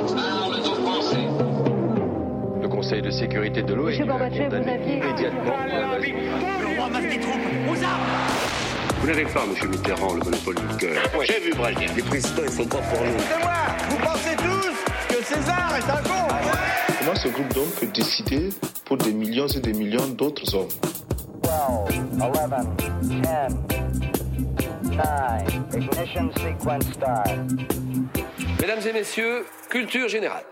Aux. Le Conseil de sécurité de l'ONU a condamné immédiatement l'invasion. Vous n'avez pas, monsieur Mitterrand, le monopole du cœur. J'ai vu Brasier. Les présidents, ils sont pas pour nous. Vous pensez tous que César est un con Comment ce groupe d'hommes peut décider pour des millions et des millions d'autres hommes 12, 11, 10, 9, ignition sequence start. Mesdames et messieurs, culture générale.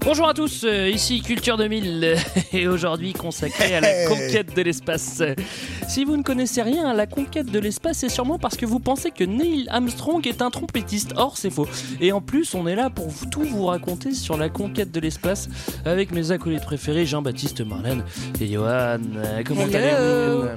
Bonjour à tous, euh, ici Culture 2000 et aujourd'hui consacré à la conquête de l'espace. Si vous ne connaissez rien à la conquête de l'espace, c'est sûrement parce que vous pensez que Neil Armstrong est un trompettiste. Or, c'est faux. Et en plus, on est là pour tout vous raconter sur la conquête de l'espace avec mes acolytes préférés Jean-Baptiste Marlène et Johan. Euh, Comment allez-vous.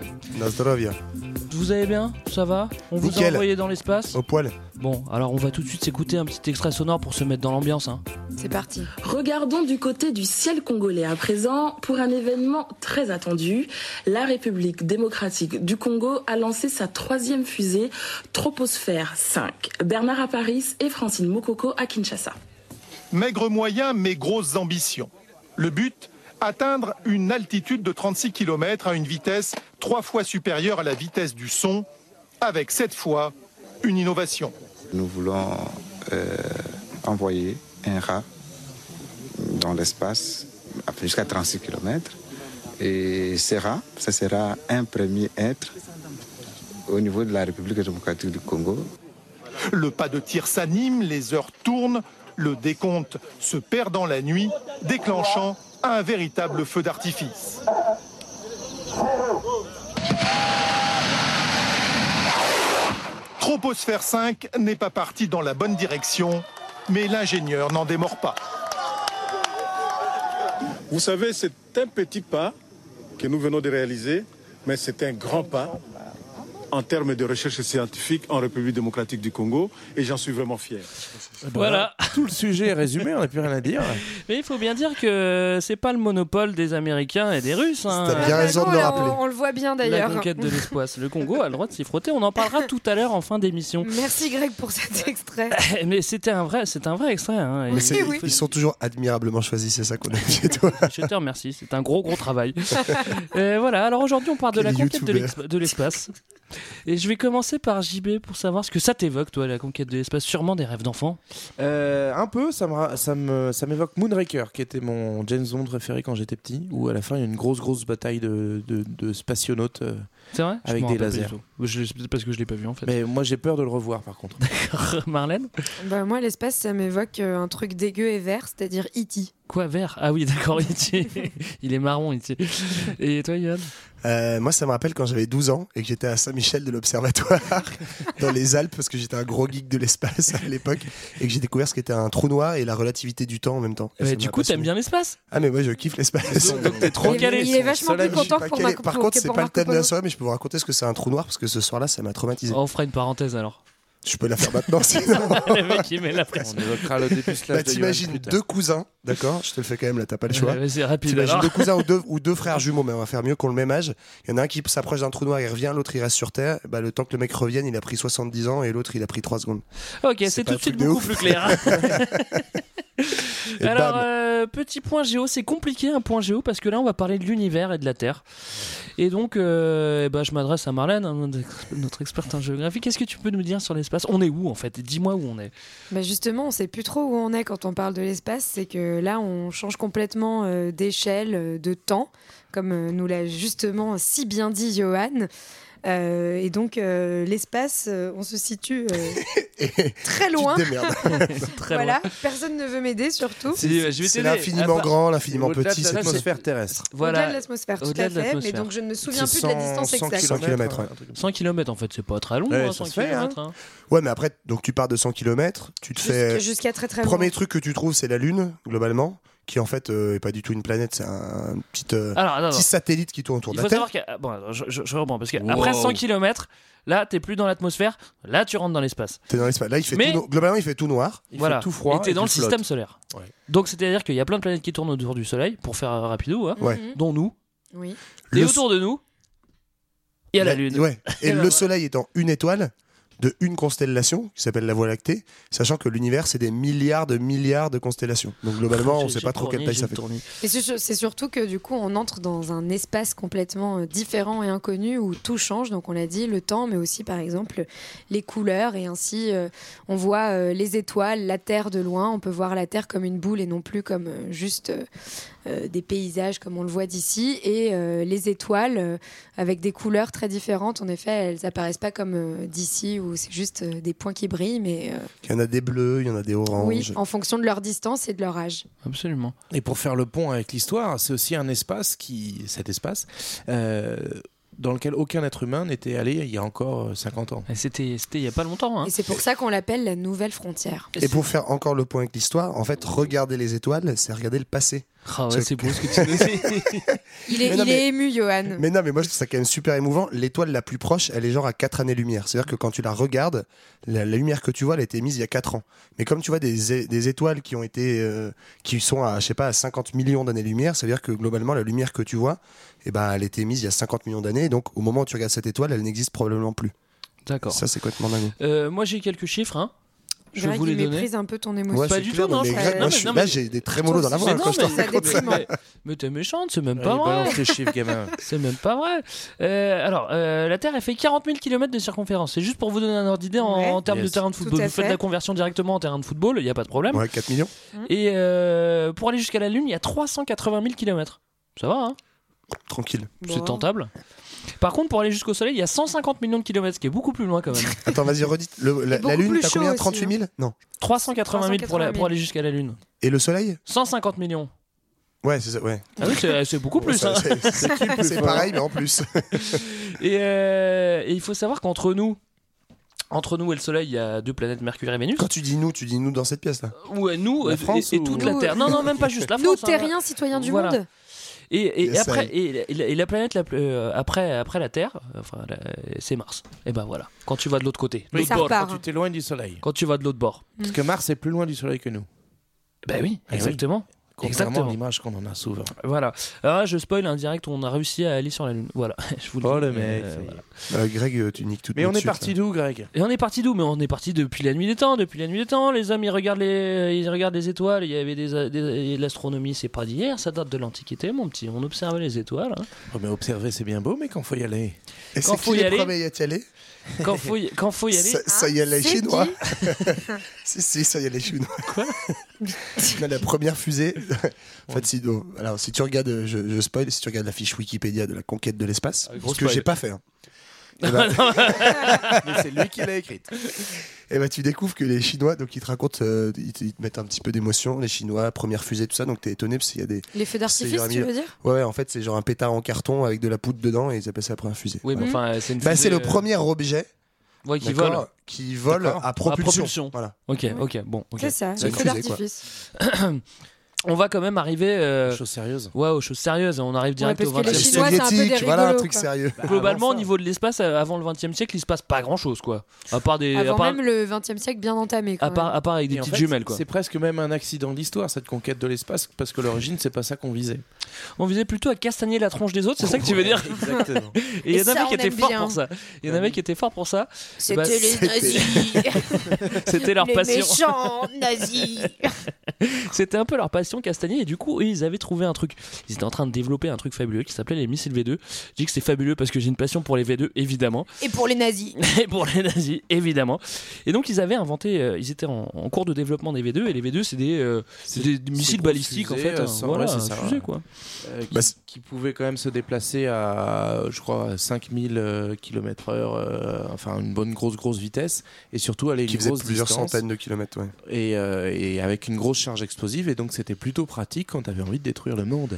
Vous allez bien Ça va On vous a envoyé dans l'espace Au poil. Bon, alors on va tout de suite s'écouter un petit extrait sonore pour se mettre dans l'ambiance. Hein. C'est parti. Regardons du côté du ciel congolais à présent pour un événement très attendu. La République démocratique du Congo a lancé sa troisième fusée Troposphère 5. Bernard à Paris et Francine Mokoko à Kinshasa. Maigre moyen mais grosses ambitions. Le but Atteindre une altitude de 36 km à une vitesse trois fois supérieure à la vitesse du son, avec cette fois une innovation. Nous voulons euh, envoyer un rat dans l'espace jusqu'à 36 km. Et ce rat, ça sera un premier être au niveau de la République démocratique du Congo. Le pas de tir s'anime, les heures tournent, le décompte se perd dans la nuit, déclenchant un véritable feu d'artifice. Troposphère 5 n'est pas parti dans la bonne direction, mais l'ingénieur n'en démord pas. Vous savez, c'est un petit pas que nous venons de réaliser, mais c'est un grand pas en termes de recherche scientifique en République démocratique du Congo, et j'en suis vraiment fier. Voilà. Tout le sujet est résumé, on n'a plus rien à dire. Mais il faut bien dire que c'est pas le monopole des Américains et des Russes. hein. T'as bien raison de le rappeler. on le voit bien La d'ailleurs. conquête de l'espace. Le Congo a le droit de s'y frotter. On en parlera tout à l'heure en fin d'émission. Merci Greg pour cet extrait. Mais c'était un vrai, c'est un vrai extrait. hein. Mais c'est- oui. Ils sont toujours admirablement choisis, c'est ça qu'on a dit, toi. Je te remercie. C'est un gros gros travail. Euh, voilà. Alors aujourd'hui, on parle de la conquête de l'espace. Et je vais commencer par JB pour savoir ce que ça t'évoque, toi, la conquête de l'espace. Sûrement des rêves d'enfant. Euh, un peu, ça me ra- ça me ça m'évoque Moonraker, qui était mon James Bond préféré quand j'étais petit, où à la fin il y a une grosse grosse bataille de, de, de spationautes. euh, C'est vrai? Avec des lasers. Je- C'est parce que je l'ai pas vu en fait. Mais moi j'ai peur de le revoir par contre. Marlène? Bah, moi, l'espace, ça m'évoque euh, un truc dégueu et vert, c'est-à-dire E.T. Quoi, vert? Ah oui, d'accord, il est marron, E.T. Et toi, Yann Euh, moi, ça me rappelle quand j'avais 12 ans et que j'étais à Saint-Michel de l'Observatoire dans les Alpes parce que j'étais un gros geek de l'espace à l'époque et que j'ai découvert ce qu'était un trou noir et la relativité du temps en même temps. Ouais, ça Du m'a coup, t'aimes bien l'espace? Ah, mais moi je kiffe l'espace. Donc t'es trop Il calé. il est vachement plus content pour Marco Par contre, c'est pas le thème de la soirée, mais je peux vous raconter ce que c'est un trou noir parce que ce soir-là, ça m'a traumatisé. On fera une parenthèse alors. Je peux la faire maintenant sinon. le mec, il met la pression. On évoquera le dépucelage Bah, t'imagines deux cousins, d'accord Je te le fais quand même, là, t'as pas le choix. Ouais, C'est rapide. T'imagines alors. deux cousins ou deux, ou deux frères jumeaux, mais on va faire mieux qu'on le même âge. Il y en a un qui s'approche d'un trou noir, il revient, l'autre il reste sur Terre. Bah, le temps que le mec revienne, il a pris 70 ans et l'autre il a pris 3 secondes. Ok, C'est tout de suite beaucoup ouf. plus clair. Alors, euh, petit point géo, c'est compliqué un point géo parce que là, on va parler de l'univers et de la Terre. Et donc, euh, ben, je m'adresse à Marlène, hein, notre experte en géographie. Qu'est-ce que tu peux nous dire sur l'espace? On est où en fait? Dis-moi où on est. Bah justement, on sait plus trop où on est quand on parle de l'espace. C'est que là, on change complètement euh, d'échelle, euh, de temps, comme euh, nous l'a justement si bien dit Johan. Euh, et donc, euh, l'espace, euh, on se situe euh, très loin. Tu te démerdes. Très voilà, loin. personne ne veut m'aider surtout. C'est l'infiniment Ah, grand, l'infiniment petit. c'est l'atmosphère terrestre. Au-delà de Voilà, l'atmosphère, tout Au-delà à de fait. Mais donc, je ne me souviens plus de la distance 100 exacte. 100 kilomètres, ouais. 100 km en fait, c'est pas très long, Ouais, hein, ça 100 se fait, km. hein. Ouais, mais après, donc tu pars de 100 km, tu te fais. Jusqu'à jusqu'à très très loin. Premier truc que tu trouves, c'est la Lune, globalement, qui en fait euh, est pas du tout une planète, c'est un petit, euh, Alors, petit satellite qui tourne autour Il de faut la Terre. savoir que. Bon, je, je, je reprends parce que Wow. après 100 km, là, t'es plus dans l'atmosphère, là, tu rentres dans l'espace. T'es dans l'espace. Là, il fait Mais- tout no- globalement, il fait tout noir. Il voilà. fait tout froid. Et t'es et dans le tu flottes. système solaire. Ouais. Donc, c'est-à-dire qu'il y a plein de planètes qui tournent autour du Soleil, pour faire euh, rapido, hein, Ouais. Mhm. dont nous. Oui. Et Le autour de nous, il y a la Lune. Ouais. Et le. Soleil étant une étoile, de une constellation qui s'appelle la Voie lactée, sachant que l'univers c'est des milliards de milliards de constellations. Donc globalement, on J'ai- ne sait pas trop quelle taille ça fait. c'est surtout que du coup, on entre dans un espace complètement euh, différent et inconnu où tout change. Donc, on l'a dit, le temps, mais aussi par exemple les couleurs. Et ainsi, euh, on voit euh, les étoiles, la Terre de loin. On peut voir la Terre comme une boule et non plus comme euh, juste des paysages comme on le voit d'ici. Et euh, les étoiles, euh, avec des couleurs très différentes, en effet, elles apparaissent pas comme euh, d'ici où c'est juste euh, des points qui brillent, mais euh, Il y en a des bleus, il y en a des oranges. oui, en fonction de leur distance et de leur âge. Absolument. Et pour faire le pont avec l'histoire, c'est aussi un espace qui, cet espace, euh, dans lequel aucun être humain n'était allé il y a encore euh, 50 ans. C'était c'était il y a pas longtemps. hein. Et c'est pour ça qu'on l'appelle la nouvelle frontière. Et pour faire encore le point avec l'histoire, en fait, regarder les étoiles, c'est regarder le passé. Ah ouais, c'est beau ce que tu nous dis. Il est, Mais non, il mais- est ému, Johan. Mais non, mais moi je trouve ça quand même super émouvant. L'étoile la plus proche, elle est genre à 4 années-lumière. C'est-à-dire que quand tu la regardes, la, la lumière que tu vois, elle a été mise il y a 4 ans. Mais comme tu vois des, étoiles qui ont été, euh, qui sont à, je sais pas, à 50 millions d'années-lumière, ça veut dire que globalement, la lumière que tu vois, eh ben, elle a été mise il y a 50 millions d'années. Donc au moment où tu regardes cette étoile, elle n'existe probablement plus. D'accord. Ça, c'est complètement dingue. Euh, moi j'ai quelques chiffres. Hein. Je vous les donner. méprise un peu ton émotion. Ouais, Pas du clair, tout, non. mais non, là, j'ai des trémolos dans la voix. Mais non, quand je mais te ça raconte déprime. ça. Mais, mais t'es méchante, c'est même Ouais, pas vrai. balance les chiffres, gamin. C'est même pas vrai. Euh, alors, euh, la Terre, elle fait 40 000 km de circonférence. C'est juste pour vous donner un ordre d'idée en, Ouais. en termes de terrain de football. Vous faites fait. la conversion directement en terrain de football, il n'y a pas de problème. Ouais, 4 millions. Et euh, pour aller jusqu'à la Lune, il y a 380 000 km. Ça va, hein? Tranquille. C'est tentable. Par contre, pour aller jusqu'au Soleil, il y a 150 millions de kilomètres, ce qui est beaucoup plus loin quand même. Attends, vas-y, redis. Le- la, beaucoup Lune, plus t'as chaud combien aussi, 38 000 Non. 380 000 pour, la- 380 000. pour aller jusqu'à la Lune. Et le Soleil? 150 millions. Ouais, c'est ça, ouais. Ah oui, c'est c'est beaucoup plus. Ça, hein. c'est- C'est c'est pareil, mais en plus. Et, euh, et il faut savoir qu'entre nous, entre nous et le Soleil, il y a deux planètes, Mercure et Vénus. Quand tu dis nous, tu dis nous dans cette pièce là. Ouais, nous La France et, et ou- toute la Nous. Terre. Non, non, même pas juste la Nous, France. hein. terriens, citoyens du Voilà. monde. Et, et- et Yes, après, I. et, et la- planète la plus- euh, après, après la Terre, enfin, c'est Mars. Et ben voilà. Quand tu vas de l'autre côté, Oui, bord. repart. Quand tu t'éloignes du soleil. Quand tu vas de l'autre bord. Parce que Mars est plus loin du soleil que nous. Ben oui, Eh oui. Exactement. Contrairement Exactement. à l'image qu'on en a souvent. Voilà. Là, je spoil indirect, on a réussi à aller sur la Lune. Voilà. Je vous le Oh, dis. le mec, Euh, voilà. Euh, Greg, euh, tu niques tout Mais on est parti d'où, Greg? Et on est parti d'où? Mais on est parti depuis la nuit des temps. Depuis la nuit des temps, les hommes ils regardent les, ils regardent les étoiles. Il y avait des, des- l'astronomie, c'est pas d'hier, ça date de l'Antiquité, mon petit. On observait les étoiles. hein. Oh, mais observer, c'est bien beau, mais quand faut y aller? Et Quand faut qui y aller y Quand faut y, quand faut y aller. Ça, ça y est, les c'est Chinois. si, si, ça y est, les Chinois. Quoi? La première fusée. en fait, si, oh, alors, si tu regardes, je, je spoil, si tu regardes la fiche Wikipédia de la conquête de l'espace, Ah, ce que j'ai pas fait. hein, eh ben, mais c'est lui qui l'a écrite. eh ben, tu découvres que les Chinois, donc ils te racontent, euh, ils, te, ils te mettent un petit peu d'émotion, les Chinois, première fusée, tout ça, donc t'es étonné parce qu'il y a des. Les feux d'artifice, tu veux dire? Ouais, ouais, en fait, c'est genre un pétard en carton avec de la poudre dedans et ils appellent ça la première fusée. Oui, mais Voilà. enfin, c'est une. Bah, fusée, c'est le euh, premier objet Ouais, qui d'accord, vole. qui vole D'accord. à propulsion. À propulsion. Voilà. Ok, ok, bon. ok. C'est ça, C'est d'artifice. On va quand même arriver. euh, Chose sérieuse. Ouais, aux choses sérieuses. On arrive direct parce au que les 20e Chinois, siècle. c'est un peu des Soviétique, voilà un truc quoi. sérieux. Globalement, avant au niveau de l'espace, euh, avant le 20e siècle, il se passe pas grand chose, quoi. À part des. à Avant part, même le 20 e siècle bien entamé. quand à part, même. à part avec des Et en petites fait, jumelles, quoi. C'est presque même un accident d'histoire, cette conquête de l'espace, parce que l'origine, c'est pas ça qu'on visait. On visait plutôt à castagner la tronche des autres, c'est ça que tu veux dire? Exactement. Et il y en avait qui étaient forts pour ça. Il y en avait qui étaient forts pour ça. C'était Bah, les c'était- nazis. C'était leur les passion. méchants nazis. C'était un peu leur passion castagner et du coup ils avaient trouvé un truc. Ils étaient en train de développer un truc fabuleux qui s'appelait les missiles V2. Je dis que c'est fabuleux parce que j'ai une passion pour les V2 évidemment Et pour les nazis. et pour les nazis évidemment. Et donc ils avaient inventé, euh, ils étaient en, en cours de développement des V2 et les V2 c'est des, euh, c'est des c'est missiles balistiques en fait. euh, hein, sans- voilà, ouais, c'est un ça, fusée, quoi. Euh, qui, Bah, qui pouvait quand même se déplacer à, je crois, 5000 km/h, euh, enfin une bonne grosse grosse vitesse, et surtout aller Qui une grosse plusieurs centaines de kilomètres, ouais. et, euh, et avec une grosse charge explosive, et donc c'était plutôt pratique quand tu avais envie de détruire le monde.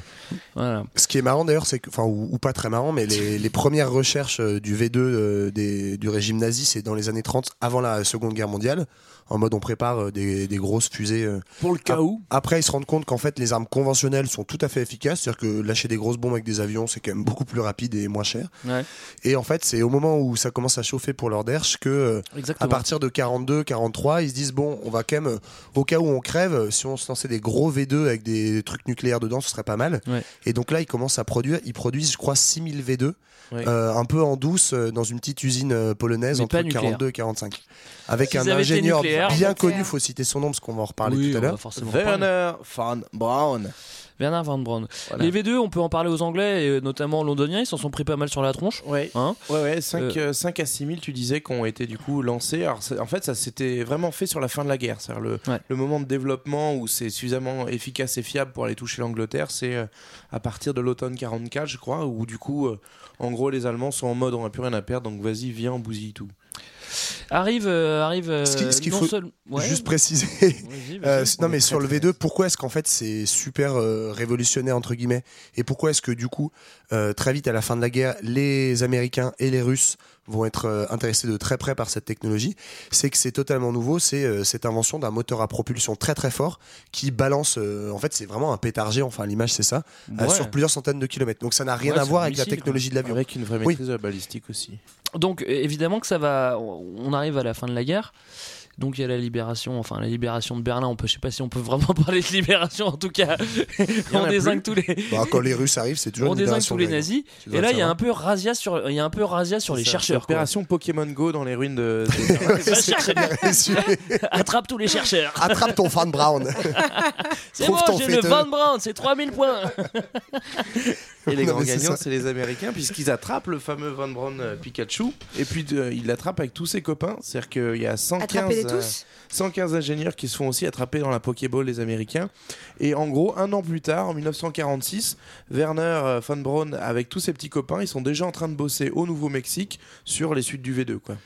Voilà. Ce qui est marrant d'ailleurs, c'est que, enfin, ou, ou pas très marrant, mais les, les premières recherches euh, du V2 euh, des- du régime nazi, c'est dans les années 30, avant la Seconde Guerre mondiale, en mode on prépare euh, des, des grosses fusées. euh. Pour le cas où Après, ils se rendent compte qu'en fait, les armes conventionnelles sont tout à fait efficaces, c'est-à-dire que lâcher des grosses bombes avec des avions, c'est quand même beaucoup plus rapide et moins cher. Ouais. Et en fait, c'est au moment où ça commence à chauffer pour leur derche que, euh, à partir de 42, 43, ils se disent bon, on va quand même, au cas où on crève, si on se lançait des gros V2 V2 avec des trucs nucléaires dedans, ce serait pas mal. Ouais. Et donc là, ils commencent à produire, ils produisent, je crois, 6000 V2, Ouais. euh, un peu en douce, dans une petite usine polonaise Mais entre pas nucléaire. 42 et 45. Avec un ingénieur bien connu, faut citer son nom parce qu'on va en reparler Oui, tout à l'heure. Werner von Braun. Werner Van Braun. Voilà. Les V2, on peut en parler aux Anglais, et euh, notamment londoniens, ils s'en sont pris pas mal sur la tronche. Ouais. Hein Ouais, ouais, 5, Euh. à 6 000, tu disais, qui ont été du coup lancés. Alors, c'est- en fait, ça s'était vraiment fait sur la fin de la guerre. C'est-à-dire le, Ouais. le moment de développement où c'est suffisamment efficace et fiable pour aller toucher l'Angleterre, c'est euh, à partir de l'automne 44, je crois, où du coup, euh, en gros, les Allemands sont en mode on n'a plus rien à perdre, donc vas-y, viens, on bousille tout. Arrive, euh, arrive. euh, Ce qui- ce qu'il non faut seul- ouais. Juste préciser. Vas-y, vas-y. Euh, non mais sur le V2, pourquoi est-ce qu'en fait c'est super euh, révolutionnaire entre guillemets? Et pourquoi est-ce que du coup euh, très vite à la fin de la guerre les Américains et les Russes vont être euh, intéressés de très près par cette technologie, c'est que c'est totalement nouveau, c'est euh, cette invention d'un moteur à propulsion très très fort qui balance, euh, en fait c'est vraiment un pétargé, enfin l'image c'est ça, euh, sur plusieurs centaines de kilomètres. Donc ça n'a rien Ouais, à voir avec la technologie de l'avion. Avec une vraie Oui. maîtrise de la balistique aussi. Donc évidemment que ça va. On arrive à la fin de la guerre. Donc il y a la libération, enfin la libération de Berlin. On peut, je sais pas si on peut vraiment parler de libération. En tout cas, en on désingue tous les. Bah, quand les Russes arrivent, c'est toujours On désingue tous les nazis. Et là, il y a un peu razzia sur, il y a un peu razzia sur les ça, chercheurs. quoi. Opération Pokémon Go dans les ruines de. Attrape tous les chercheurs. Attrape ton fan Brown. C'est ton j'ai le. Van Brandt, c'est 3000 points. Et les Non, grands gagnants, c'est les Américains, puisqu'ils attrapent le fameux Van Braun euh, Pikachu. Et puis, euh, ils l'attrapent avec tous ses copains. C'est-à-dire qu'il y a 115, Attrapez-les euh, tous 115 ingénieurs qui se font aussi attraper dans la Pokéball, les Américains. Et en gros, un an plus tard, en 1946, Werner euh, Von Braun, avec tous ses petits copains, ils sont déjà en train de bosser au Nouveau-Mexique sur les suites du V2. Quoi.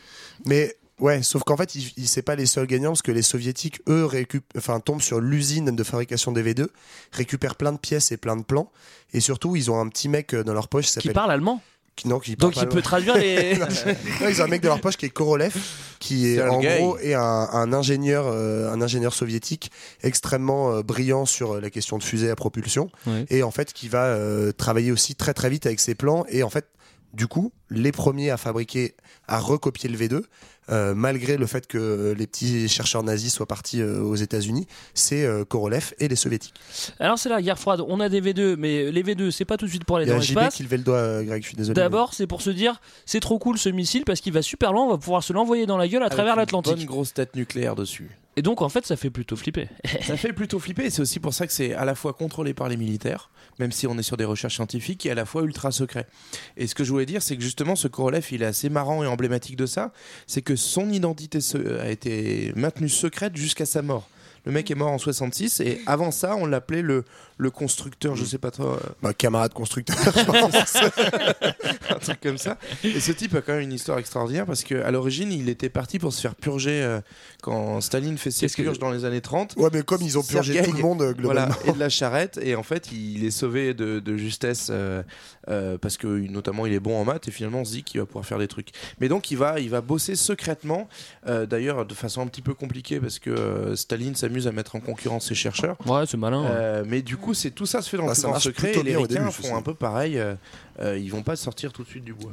Mais ouais, sauf qu'en fait, ils, ils- c'est pas les seuls gagnants parce que les soviétiques, eux, récup- enfin, tombent sur l'usine de fabrication des V2, récupèrent plein de pièces et plein de plans, et surtout, ils ont un petit mec euh, dans leur poche qui Qui s'appelle. parle allemand. Qui- non, qui parle Donc il peut traduire les. Non, ils ont un mec dans leur poche qui est Korolev, qui est en gros est un, un ingénieur, euh, un ingénieur soviétique extrêmement euh, brillant sur euh, la question de fusée à propulsion, Ouais. et en fait qui va euh, travailler aussi très très vite avec ses plans, et en fait du coup les premiers à fabriquer, à recopier le V2. Euh, malgré le fait que euh, les petits chercheurs nazis soient partis euh, aux États-Unis, c'est euh, Korolev et les soviétiques. Alors c'est la guerre froide. On a des V2, mais les V2, c'est pas tout de suite pour aller Il y a dans l'espace. qui levait le doigt, Greg, je suis désolé. D'abord, c'est pour se dire, c'est trop cool ce missile parce qu'il va super loin, on va pouvoir se l'envoyer dans la gueule à travers une l'Atlantique. Bonne grosse tête nucléaire dessus. Et donc en fait, ça fait plutôt flipper. Ça fait plutôt flipper et c'est aussi pour ça que c'est à la fois contrôlé par les militaires, même si on est sur des recherches scientifiques, et à la fois ultra secret. Et ce que je voulais dire, c'est que justement ce Korolev, il est assez marrant et emblématique de ça, c'est que son identité a été maintenue secrète jusqu'à sa mort. Le mec est mort en 66 et avant ça, on l'appelait le, le constructeur, je sais pas toi, euh, Bah, camarade constructeur. un truc comme ça. Et ce type a quand même une histoire extraordinaire parce qu'à l'origine, il était parti pour se faire purger euh, quand Staline fait ses Qu'est-ce que- purges dans les années 30. ouais, mais comme ils ont purgé tout le monde, euh, globalement. Voilà, et de la charrette. Et en fait, il est sauvé de, de justesse euh, euh, parce que notamment il est bon en maths et finalement on se dit qu'il va pouvoir faire des trucs. Mais donc il va, il va bosser secrètement, euh, d'ailleurs de façon un petit peu compliquée parce que euh, Staline s'amuse à mettre en concurrence ses chercheurs. Ouais, c'est malin. ouais. Euh, mais du coup, c'est tout ça se fait dans Bah, le ça secret et les ricains font un peu pareil. euh, euh, ils vont pas sortir tout de suite du bois.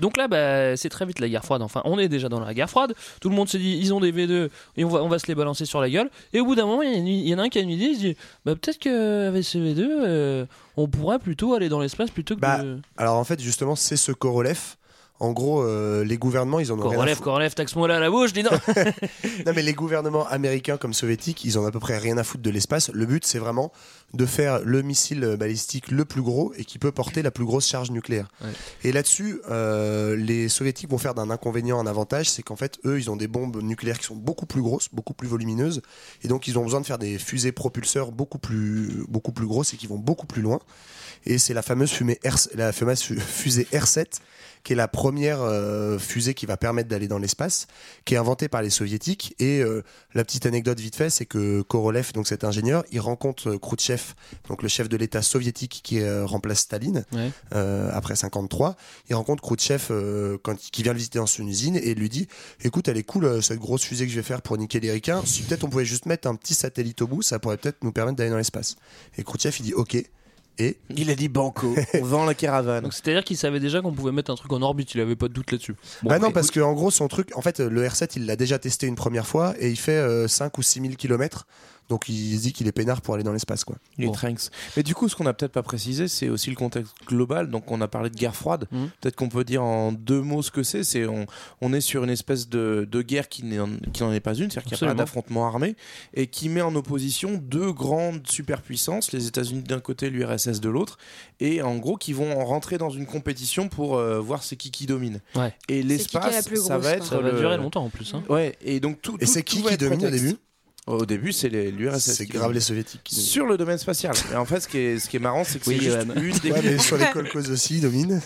Donc là, bah, c'est très vite la guerre froide. Enfin, on est déjà dans la guerre froide. Tout le monde se dit, ils ont des V2 et on va, on va se les balancer sur la gueule. Et au bout d'un moment, il y, en a un qui a une idée. Il se dit, bah, peut-être qu'avec ces V2, euh, on pourrait plutôt aller dans l'espace plutôt que Bah, de. Alors en fait, justement, c'est ce Korolev. En gros, euh, les gouvernements, ils en ont rien à foutre. Corolève, taxe-moi là à la bouche, dis non. Non, mais les gouvernements américains comme soviétiques, ils en ont à peu près rien à foutre de l'espace. Le but, c'est vraiment de faire le missile balistique le plus gros et qui peut porter la plus grosse charge nucléaire. Ouais. Et là-dessus, euh, les soviétiques vont faire d'un inconvénient un avantage, c'est qu'en fait, eux, ils ont des bombes nucléaires qui sont beaucoup plus grosses, beaucoup plus volumineuses, et donc ils ont besoin de faire des fusées propulseurs beaucoup plus, beaucoup plus grosses et qui vont beaucoup plus loin. Et c'est la fameuse, fumée R- la fameuse fu- fusée R7 qui est la première euh, fusée qui va permettre d'aller dans l'espace, qui est inventée par les soviétiques. Et euh, la petite anecdote vite fait, c'est que Korolev, donc cet ingénieur, il rencontre euh, Khrouchtchev, donc le chef de l'État soviétique qui remplace Staline Ouais. après 53. Il rencontre Khrouchtchev quand qui vient le visiter dans son usine et lui dit "Écoute, elle est cool cette grosse fusée que je vais faire pour niquer les ricains. Si peut-être on pouvait juste mettre un petit satellite au bout, ça pourrait peut-être nous permettre d'aller dans l'espace." Et Khrouchtchev il dit "OK." Et Il a dit banco, on vend la caravane. Donc c'est-à-dire qu'il savait déjà qu'on pouvait mettre un truc en orbite, il avait pas de doute là-dessus. Bon, bah non, parce que en gros, son truc, en fait, le R7, il l'a déjà testé une première fois et il fait euh, 5 ou 6 000 km. Donc il se dit qu'il est peinard pour aller dans l'espace, quoi. Il est Trunks. Mais du coup, ce qu'on n'a peut-être pas précisé, c'est aussi le contexte global. Donc, on a parlé de guerre froide. Mhm. Peut-être qu'on peut dire en deux mots ce que c'est. C'est on, on est sur une espèce de, de guerre qui n'en qui n'en est pas une, c'est-à-dire qu'il n'y a pas d'affrontement armé et qui met en opposition deux grandes superpuissances, les États-Unis d'un côté, l'URSS de l'autre, et en gros qui vont rentrer dans une compétition pour euh, voir c'est qui qui domine. Ouais. Et l'espace, ça va être Ça va le- durer longtemps en plus. hein. Ouais, et donc tout. Et c'est qui qui domine au début? Au début, c'est les- l'URSS. C'est qui grave les soviétiques. qui. Sur le domaine spatial. Et en fait, ce qui est, ce qui est marrant, c'est que Oui, c'est juste Johan. une des Ouais, mais sur les colcos aussi, ils dominent.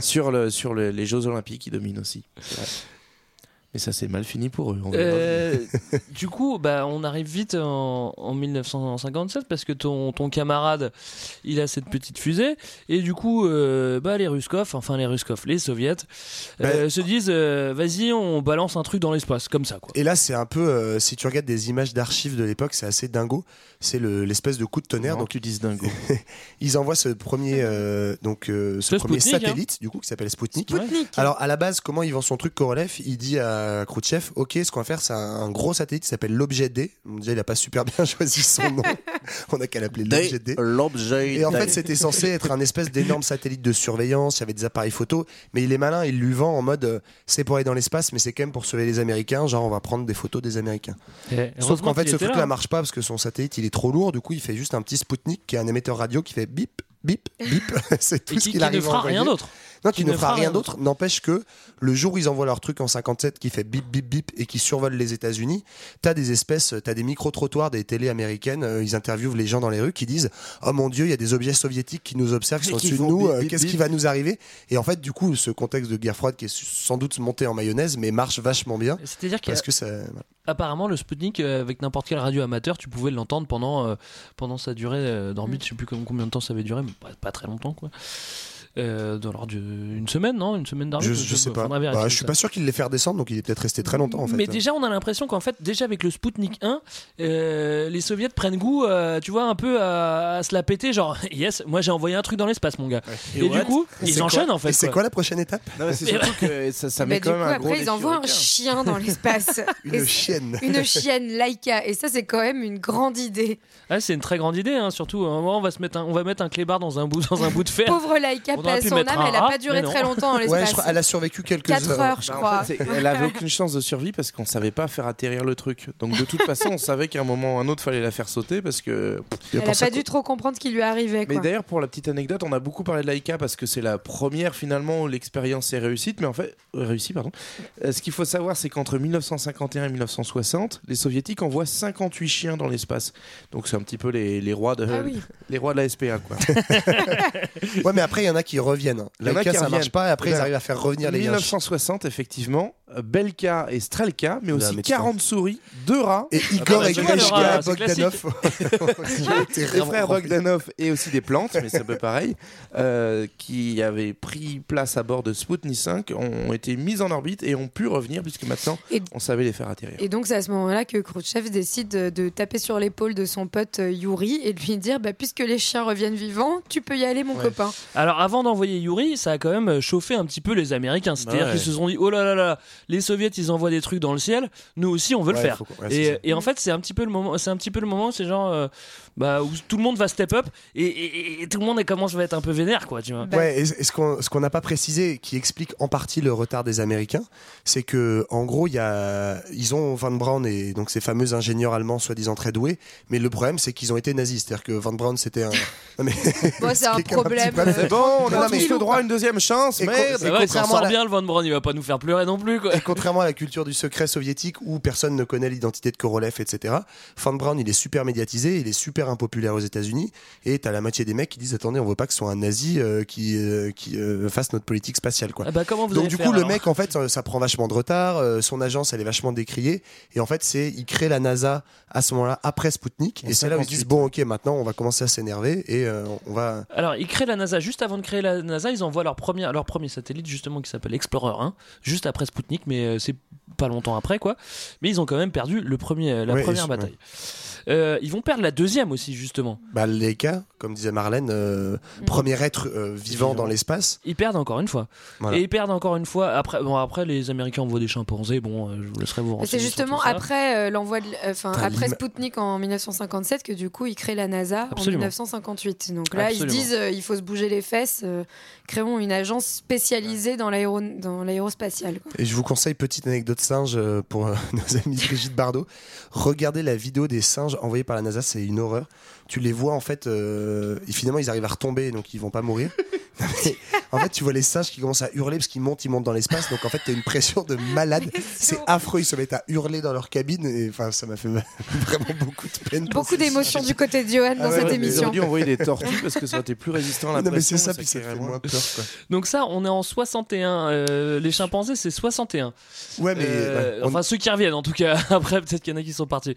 sur, le, sur le- les Jeux Olympiques, ils dominent aussi. Mais ça, c'est mal fini pour eux. on. Euh, du coup, bah, on arrive vite en, en 1957 parce que ton, ton camarade, il a cette petite fusée et du coup, euh, bah, les Ruskov, enfin les Ruskov, les Soviets, euh, se disent, euh, vas-y, on balance un truc dans l'espace, comme ça, quoi. Et là, c'est un peu, euh, si tu regardes des images d'archives de l'époque, c'est assez dingo. C'est le- l'espèce de coup de tonnerre. Non, Donc, tu dises dingo. ils envoient ce premier, euh, donc, euh, ce premier Spoutnik, hein. satellite, du coup, qui s'appelle Sputnik. Spoutnik. Alors, à la base, comment ils vendent son truc Korolev Il dit à Khrouchtchev Ok, ce qu'on va faire, c'est un, gros satellite qui s'appelle l'objet D. Bon, Déjà, il a pas super bien choisi son nom. On a qu'à l'appeler l'objet D. L'objet. Et en fait, c'était censé être un espèce d'énorme satellite de surveillance. Il y avait des appareils photo, mais il est malin. Il lui vend en mode euh, c'est pour aller dans l'espace, mais c'est quand même pour sauver les Américains. Genre, on va prendre des photos des Américains. Et Sauf qu'en fait, ce truc-là là. marche pas parce que son satellite il est trop lourd. Du coup, il fait juste un petit Spoutnik qui est un émetteur radio qui fait bip, bip, bip. c'est tout Et ce qui, qu'il qui arrive ne à fera rien d'autre. Non, qui, ne fera rien d'autre. N'empêche que le jour où ils envoient leur truc en 57 qui fait bip, bip, bip et qui survole les États-Unis, t'as des espèces, t'as des micro-trottoirs des télés américaines. euh, ils interviewent les gens dans les rues qui disent Oh mon Dieu, il y a des objets soviétiques qui nous observent, qui sont au-dessus de nous. euh, Qu'est-ce qui va nous arriver? Et en fait, du coup, ce contexte de guerre froide qui est sans doute monté en mayonnaise, mais marche vachement bien. C'est-à-dire Parce que ça. qu'apparemment, le Sputnik, euh, avec n'importe quelle radio amateur, tu pouvais l'entendre pendant, euh, pendant sa durée d'orbite. Je sais plus com- combien de temps ça avait duré, mais pas, pas très longtemps, quoi. Euh, dans l'ordre d'une semaine, non Une semaine d'orbite Je, je sais pas. Bah, je suis pas sûr qu'il les fait redescendre, donc il est peut-être resté très longtemps en fait. Mais déjà, on a l'impression qu'en fait, déjà avec le Sputnik 1, euh, les soviets prennent goût, euh, tu vois, un peu à, à se la péter. Genre, yes, moi j'ai envoyé un truc dans l'espace, mon gars. Et, Et du coup, ils enchaînent en fait. Et c'est quoi la prochaine étape? Non, mais surtout que ça, ça Bah, met du quand coup, même un gros après, ils envoient un chien dans l'espace. Une chienne. Une chienne Laika. Et ça, c'est quand même une grande idée. Ah, c'est une très grande idée, hein, surtout. Un on va se mettre un, on va mettre un clébard dans un bout, dans un bout de fer. Pauvre Laika, paix son âme, un elle a rat, pas duré mais très longtemps dans Ouais, l'espace. je crois- elle a survécu quelques 4 heures, je en crois. elle avait aucune chance de survie parce qu'on savait pas faire atterrir le truc. Donc de toute façon, on savait qu'à un moment ou un autre, fallait la faire sauter parce que. Elle a pas dû trop comprendre ce qui lui arrivait. Mais Quoi. d'ailleurs, pour la petite anecdote, on a beaucoup parlé de Laika parce que c'est la première finalement où l'expérience est réussie. Mais en fait, euh, réussie, pardon. Euh, ce qu'il faut savoir, c'est qu'entre 1951 et 1960, les soviétiques envoient 58 chiens dans l'espace. Donc c'est un petit peu les, les rois de Ah oui. les rois de la SPA, quoi. Ouais, mais après, il y en a qui reviennent. Il y en a qui reviennent. marche pas, et après, ils arrivent à faire revenir les yinches. 1960, effectivement, Belka et Strelka, mais aussi mais tu 40 souris, deux rats. Et Ah Igor bah, et Grishka Bogdanov. les frères. Bogdanov et aussi des plantes, mais c'est un peu pareil, euh, qui avaient pris place à bord de Sputnik 5, ont été mis en orbite et ont pu revenir puisque maintenant Et- on savait les faire atterrir. Et donc c'est à ce moment-là que Khrouchtchev décide de, taper sur l'épaule de son pote euh, Yuri et de lui dire bah, puisque les chiens reviennent vivants, tu peux y aller mon Ouais. copain. Alors avant d'envoyer Yuri, ça a quand même chauffé un petit peu les Américains. C'est-à-dire Ouais. qu'ils se sont dit, oh là là là, les Soviets ils envoient des trucs dans le ciel, nous aussi on veut Ouais, le faire. faut ouais, et en fait c'est un petit peu le moment, c'est un petit peu le moment, c'est genre euh, bah, où tout le monde va step up et, et- et tout le monde commence à être un peu vénère quoi, tu vois. Ouais, et, et ce qu'on ce qu'on n'a pas précisé, qui explique en partie le retard des Américains, c'est que en gros, il y a, ils ont Van Braun et donc ces fameux ingénieurs allemands soi-disant très doués, mais le problème c'est qu'ils ont été nazis, c'est-à-dire que Van Braun c'était un. Non, mais Bon, c'est ce un problème, petit problème. euh, C'est bon, on a mais- tous le droit à une deuxième chance, Et co- merde C'est vrai, contrairement sort à la- bien le Von Braun, il va pas nous faire pleurer non plus quoi. Et contrairement à la culture du secret soviétique où personne ne connaît l'identité de Korolev, etc., Van Braun, il est super médiatisé, il est super impopulaire aux États-Unis, et t'as la moitié des mecs qui disent Attendez, on veut pas que ce soit un nazi euh, qui, euh, qui euh, fasse notre politique spatiale. Quoi. Ah bah, comment vous Donc, du coup, le mec, en fait, ça, ça prend vachement de retard, son agence, elle est vachement décriée, et en fait, c'est il crée la NASA à ce moment-là, après Sputnik, En et c'est là où ils se 58. disent Bon, ok, maintenant, on va commencer à s'énerver, et on va. Alors, ils créent la NASA. Juste avant de créer la NASA, ils envoient leur premier, leur premier satellite, justement, qui s'appelle Explorer 1, juste après Sputnik, mais c'est pas longtemps après, quoi. Mais ils ont quand même perdu le premier, la première bataille. Euh, ils vont perdre la deuxième aussi, justement. Bah, les cas, comme disait Marlène, euh, premier être euh, vivant dans l'espace. Ils perdent encore une fois. Voilà. Et ils perdent encore une fois. Après, bon, après les Américains envoient des chimpanzés. Bon, euh, je vous laisserai vous. C'est sur justement après euh, l'envoi, de- enfin après Sputnik en 1957 que du coup ils créent la NASA Absolument. en 1958. Donc là Absolument. ils se disent euh, il faut se bouger les fesses, euh, créons une agence spécialisée dans l'aéro dans l'aérospatial. quoi. Et je vous conseille, petite anecdote singe pour euh, nos amis Brigitte Bardot. Regardez la vidéo des singes envoyés par la NASA, c'est une horreur. Tu les vois en fait, euh, et finalement ils arrivent à retomber, donc ils vont pas mourir. Non, mais en fait, tu vois les singes qui commencent à hurler parce qu'ils montent, ils montent dans l'espace. Donc en fait, t'as une pression de malade. C'est affreux, ils se mettent à hurler dans leur cabine. Et enfin, ça m'a fait vraiment beaucoup de peine. Beaucoup d'émotions du côté de Johan dans Ah ouais, cette ouais, Ils émission. auraient dû envoyer des tortues parce que ça aurait été plus résistant à la Non, mais c'est ça, puis ça fait moins peur. Quoi. Donc ça, on est en 61. euh, les chimpanzés, c'est 61. Ouais, mais Euh, ouais, on- enfin ceux qui reviennent en tout cas. Après, peut-être qu'il y en a qui sont partis.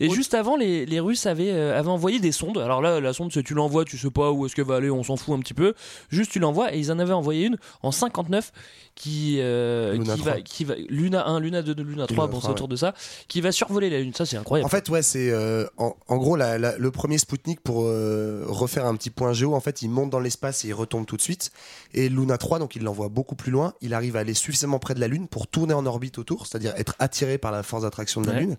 Et juste avant, les, les Russes avaient, euh, avaient envoyé des sondes. Alors là, la sonde, c'est tu l'envoies, tu sais pas où est-ce qu'elle va aller, on s'en fout un petit peu. Juste tu l'envoies et ils en avaient envoyé une en 59 qui, euh, Luna qui 3. va, qui va, Luna 1, Luna 2, Luna 3, Luna bon c'est 3, autour de ça, qui va survoler la Lune. Ça c'est incroyable. En fait, ouais, c'est euh, en, en gros la- la- le premier Spoutnik pour euh, refaire un petit point géo. En fait, il monte dans l'espace et il retombe tout de suite. Et Luna 3, donc il l'envoie beaucoup plus loin. Il arrive à aller suffisamment près de la Lune pour tourner en orbite autour, c'est-à-dire être attiré par la force d'attraction de la Ouais. Lune.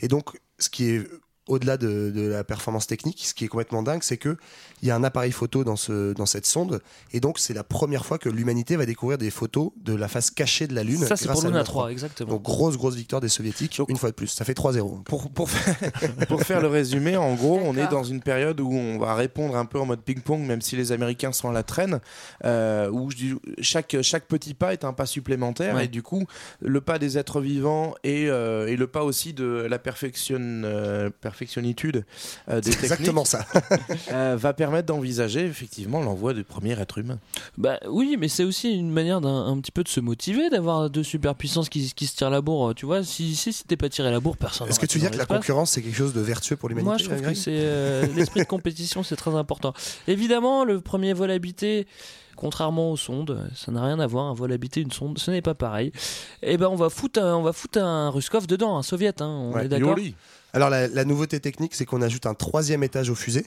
Et donc, ce qui est au-delà de, de la performance technique, ce qui est complètement dingue, c'est que il y a un appareil photo dans, ce, dans cette sonde, et donc c'est la première fois que l'humanité va découvrir des photos de la face cachée de la Lune. Ça, c'est grâce pour à Luna 3, exactement. Donc grosse grosse victoire des soviétiques, une fois de plus. Ça fait 3-0. Pour, pour, faire, pour faire le résumé, en gros, on est dans une période où on va répondre un peu en mode ping-pong, même si les Américains sont à la traîne, euh, où je dis- chaque, chaque petit pas est un pas supplémentaire, Ouais. et du coup, le pas des êtres vivants et, euh, et le pas aussi de la perfection, euh, perfectionnitude euh, des techniques exactement ça. euh, va permettre d'envisager effectivement l'envoi du premier être humain. Bah oui, mais c'est aussi une manière d'un un petit peu de se motiver, d'avoir deux superpuissances qui, qui se tirent la bourre. Tu vois, si si c'était pas tiré la bourre, personne. Est-ce que tu été veux dire dans que la concurrence c'est quelque chose de vertueux pour l'humanité Moi, je trouve que c'est euh, l'esprit de compétition, c'est très important. Évidemment, le premier vol habité, contrairement aux sondes, ça n'a rien à voir. Un vol habité, une sonde, ce n'est pas pareil. Et ben, on va foutre, un, on va foutre un Ruskov dedans, un soviet. Hein, on Ouais, est d'accord. Alors la, la nouveauté technique, c'est qu'on ajoute un troisième étage aux fusées.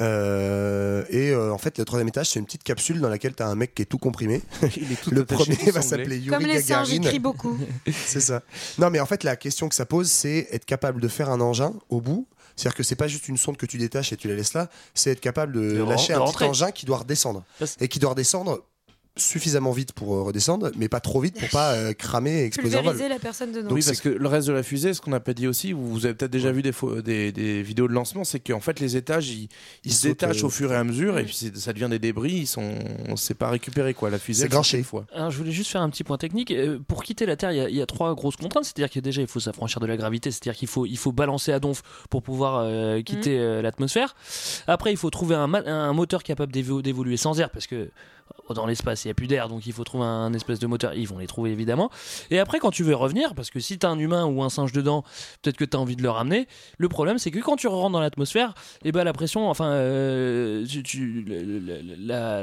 Euh, et euh, en fait, le troisième étage, c'est une petite capsule dans laquelle tu as un mec qui est tout comprimé. tout le attaché, premier tout va s'appeler Yuri Comme les singes, crient beaucoup. c'est ça. Non, mais en fait, la question que ça pose, c'est être capable de faire un engin au bout. C'est-à-dire que c'est pas juste une sonde que tu détaches et tu la laisses là, c'est être capable de, lâcher de un rentrer. petit engin qui doit redescendre. Parce- Et qui doit redescendre suffisamment vite pour euh, redescendre, mais pas trop vite pour pas euh, cramer et exploser en vol. La personne dedans. oui, parce que le reste de la fusée, ce qu'on n'a pas dit aussi, vous vous avez peut-être déjà vu des, pho- des, des vidéos de lancement, c'est qu'en fait les étages ils, ils se détachent euh, au fur et à mesure et puis ça devient des débris, ils sont, c'est pas récupéré quoi. La fusée C'est fois. Alors, je voulais juste faire un petit point technique. Pour quitter la Terre, il y a- il y, a trois grosses contraintes. C'est-à-dire qu'il y a déjà, il faut s'affranchir de la gravité. C'est-à-dire qu'il faut, il faut balancer à donf pour pouvoir euh, quitter euh, l'atmosphère. Après, il faut trouver un, moteur capable d'évo- d'évoluer sans air parce que dans l'espace, il n'y a plus d'air. Donc, il faut trouver un, espèce de moteur. Ils vont les trouver évidemment. Et après, quand tu veux revenir, parce que si tu as un humain ou un singe dedans, peut-être que tu as envie de le ramener. Le problème, c'est que quand tu rentres dans l'atmosphère, et ben, la pression, enfin, euh,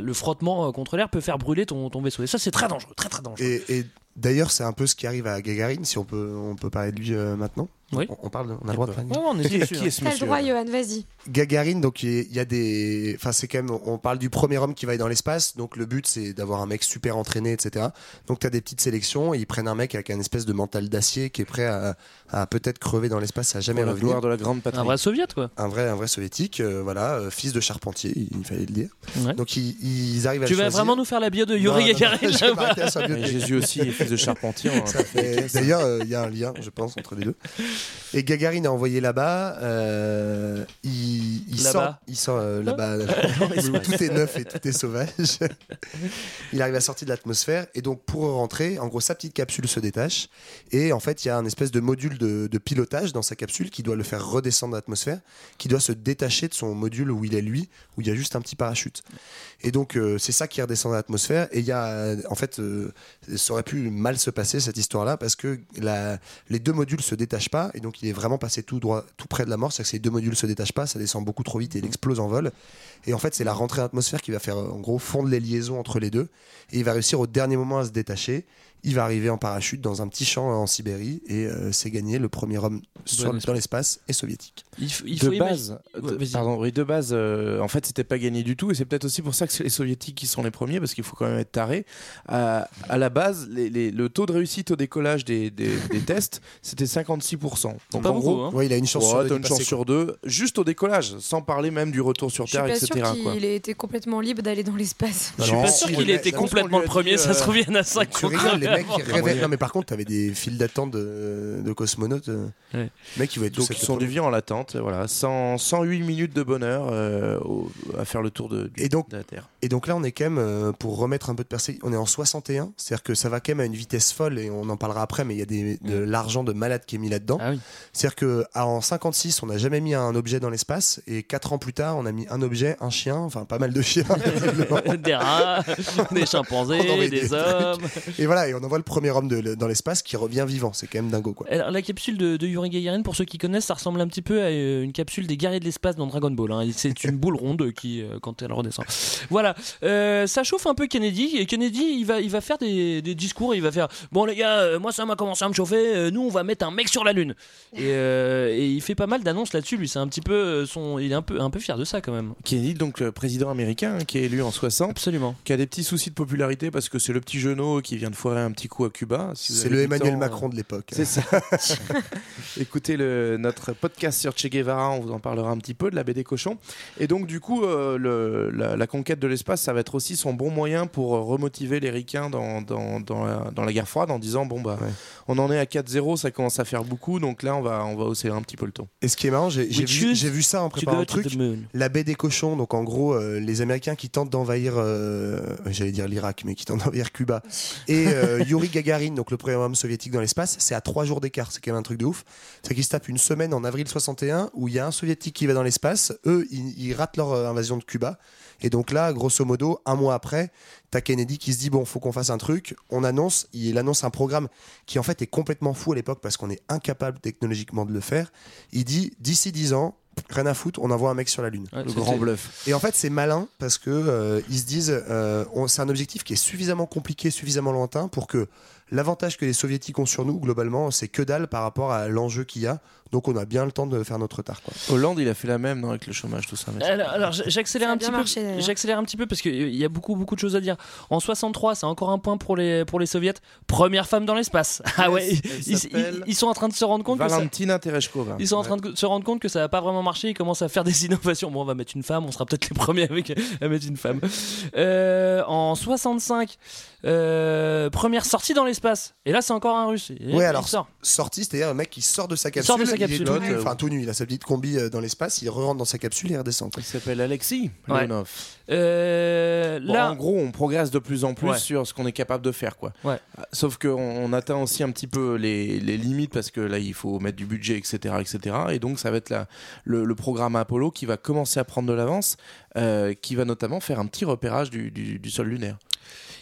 le, frottement euh, contre l'air peut faire brûler ton, vaisseau. Et ça, c'est très dangereux. Très, très dangereux. Et, d'ailleurs, c'est un peu ce qui arrive à Gagarin, si on peut, on peut parler de lui euh, maintenant. Oui. On, on parle, de- on a le droit de parler. Ouais, on est Qui, dessus, qui est ce T'as le droit, Johan, vas-y. Gagarin, donc il y a- il y a des, enfin c'est quand même, on parle du premier homme qui va aller dans l'espace, donc le but c'est d'avoir un mec super entraîné, etc. Donc tu as des petites sélections, et ils prennent un mec avec un espèce de mental d'acier qui est prêt à, à peut-être crever dans l'espace, à jamais Pour revenir. gloire de la grande patrie. Un vrai soviet, quoi. Un vrai, un vrai soviétique, euh, voilà, euh, fils de charpentier, il fallait le dire. Ouais. Donc ils, ils arrivent à Tu le vas choisir. vraiment nous faire la bio de Yuri Gagarin Jésus aussi est fils de charpentier. hein. Ça fait- D'ailleurs, euh, il y a un lien, je pense, entre les deux. Et Gagarin a envoyé là-bas. euh, il, il Là-bas. sent, il sent euh, là-bas où tout est neuf et tout est sauvage. il arrive à sortir de l'atmosphère et donc pour rentrer, en gros, sa petite capsule se détache et en fait, il y a un espèce de module de, de pilotage dans sa capsule qui doit le faire redescendre dans l'atmosphère, qui doit se détacher de son module où il est lui, où il y a juste un petit parachute. Et donc, euh, c'est ça qui redescend dans l'atmosphère. Et il y a, euh, en fait, ça aurait pu mal se passer cette histoire-là parce que la, les deux modules se détachent pas et donc il est vraiment passé tout droit, tout près de la mort. C'est-à-dire que ces deux modules se détachent pas, ça descend beaucoup trop vite et il explose en vol. Et en fait, c'est la rentrée en atmosphère qui va faire, en gros, fondre les liaisons entre les deux. Et il va réussir au dernier moment à se détacher. il va arriver en parachute dans un petit champ en Sibérie et euh, c'est gagné le premier homme sur, dans l'espace et soviétique. Il, f- il de base, de- pardon, oui, de base, euh, en fait, c'était pas gagné du tout, et c'est peut-être aussi pour ça que c'est les soviétiques qui sont les premiers, parce qu'il faut quand même être taré. À, à la base, les- les- le taux de réussite au décollage des, des- des tests, c'était 56%. Donc pas en beaucoup, gros, hein. Ouais, il a une chance ouais, sur deux une passer, chance sur deux, juste au décollage, sans parler même du retour sur Je suis Terre, pas etc. sûr qu'il ait été complètement libre d'aller dans l'espace. Je suis pas sûr qu'il ait été je complètement le premier, ça se euh, trouve, il y en a 5 Tu rigoles, les mecs qui rêvaient. Non, mais par contre, t'avais des files d'attente de, de cosmonautes. euh, Ouais. Les mecs, ils Donc ils sont du en l'attente, voilà, 100 108 minutes de bonheur euh, au- à faire le tour de, du- Et donc- de la Terre. Et donc là, on est quand même, euh, pour remettre un peu de perspective, on est en 61, c'est-à-dire que ça va quand même à une vitesse folle, et on en parlera après, mais il y a des, de l'argent de malade qui est mis là-dedans. Ah oui. C'est-à-dire qu'en 56, on n'a jamais mis un objet dans l'espace, et 4 ans plus tard, on a mis un objet, un chien, enfin pas mal de chiens. des rats, des On chimpanzés, envoie des des hommes. et voilà, et on envoie le premier homme de- dans l'espace qui revient vivant, c'est quand même dingo quoi. Alors, la capsule de, de Yuri Gagarin, pour ceux qui connaissent, ça ressemble un petit peu à une capsule des guerriers de l'espace dans Dragon Ball. hein. C'est une boule ronde qui, euh, quand elle redescend. Voilà, Euh, ça chauffe un peu Kennedy. Et Kennedy, il va, il va faire des, des discours. Il va faire Bon, les gars, euh, moi ça m'a commencé à me chauffer. euh, nous, on va mettre un mec sur la Lune. Et, euh, et il fait pas mal d'annonces là-dessus. Lui, c'est un petit peu euh, son. Il est un peu, un peu fier de ça quand même. Kennedy, donc le président américain, hein, qui est élu en 60, Absolument. qui a des petits soucis de popularité parce que c'est le petit genou qui vient de foirer un petit coup à Cuba. Si C'est le Emmanuel temps, Macron euh, de l'époque. C'est ça. Écoutez le, notre podcast sur Che Guevara, on vous en parlera un petit peu de la baie des cochons. Et donc du coup, euh, le- la, la conquête de l'espace, ça va être aussi son bon moyen pour euh, remotiver les ricains dans, dans, dans la, dans la guerre froide en disant bon bah Ouais. on en est à 4-0, ça commence à faire beaucoup, donc là on va on va hausser un petit peu le ton. Et ce qui est marrant, j'ai vu, ça en To préparant le truc. La baie des cochons, donc en gros, euh, les Américains qui tentent d'envahir, euh, j'allais dire l'Irak, mais qui tentent d'envahir Cuba, et euh, Yuri Gagarin, donc le premier homme soviétique dans l'espace, c'est à trois jours d'écart, c'est quand même un truc de ouf. C'est qu'ils se tapent une semaine en avril 61 où il y a un soviétique qui va dans l'espace, eux, ils, ils ratent leur euh, invasion de Cuba, et donc là, grosso modo, un mois après, t'as Kennedy qui se dit bon, faut qu'on fasse un truc. On annonce, il annonce un programme qui en fait est complètement fou à l'époque parce qu'on est incapable technologiquement de le faire. Il dit d'ici 10 ans, rien à foutre, on envoie un mec sur la Lune. Ouais, Le grand bluff. Et en fait, c'est malin parce que euh, ils se disent, euh, on- c'est un objectif qui est suffisamment compliqué, suffisamment lointain pour que l'avantage que les soviétiques ont sur nous, globalement, c'est que dalle par rapport à l'enjeu qu'il y a. Donc, on a bien le temps de faire notre retard. Quoi. Hollande, il a fait la même non, avec le chômage, tout ça. mais- Alors, j'accélère un petit marché, peu. J'accélère un petit peu parce qu'il y a beaucoup beaucoup de choses à dire. En 63, c'est encore un point pour les pour les soviets. Première femme dans l'espace. Ah ouais, ils, ils- s'appelle ils sont en train de se rendre compte que ça, Valentina Tereshkova. ils sont en train de se rendre compte que ça va pas vraiment marcher. Ils commencent à faire des innovations. Bon, on va mettre une femme. On sera peut-être les premiers avec à mettre une femme. Euh, en 65, euh, première sortie dans l'espace. Et là, c'est encore un russe. Et Ouais, il alors, sort. Sorti, c'est-à-dire un mec qui sort de sa capsule. sort de sa il est capsule. tout nu, Pilote, enfin tout nu, il a sa petite combi euh, dans l'espace, il re-rentre dans sa capsule et il redescend. Il s'appelle Alexis Ouais. Leonov. Euh, Bon, là, en gros, on progresse de plus en plus Ouais. sur ce qu'on est capable de faire, quoi. Ouais. Sauf qu'on on atteint aussi un petit peu les, les limites parce que là, il faut mettre du budget, etc., etc. Et donc, ça va être la, le, le programme Apollo qui va commencer à prendre de l'avance, euh, qui va notamment faire un petit repérage du, du- du sol lunaire.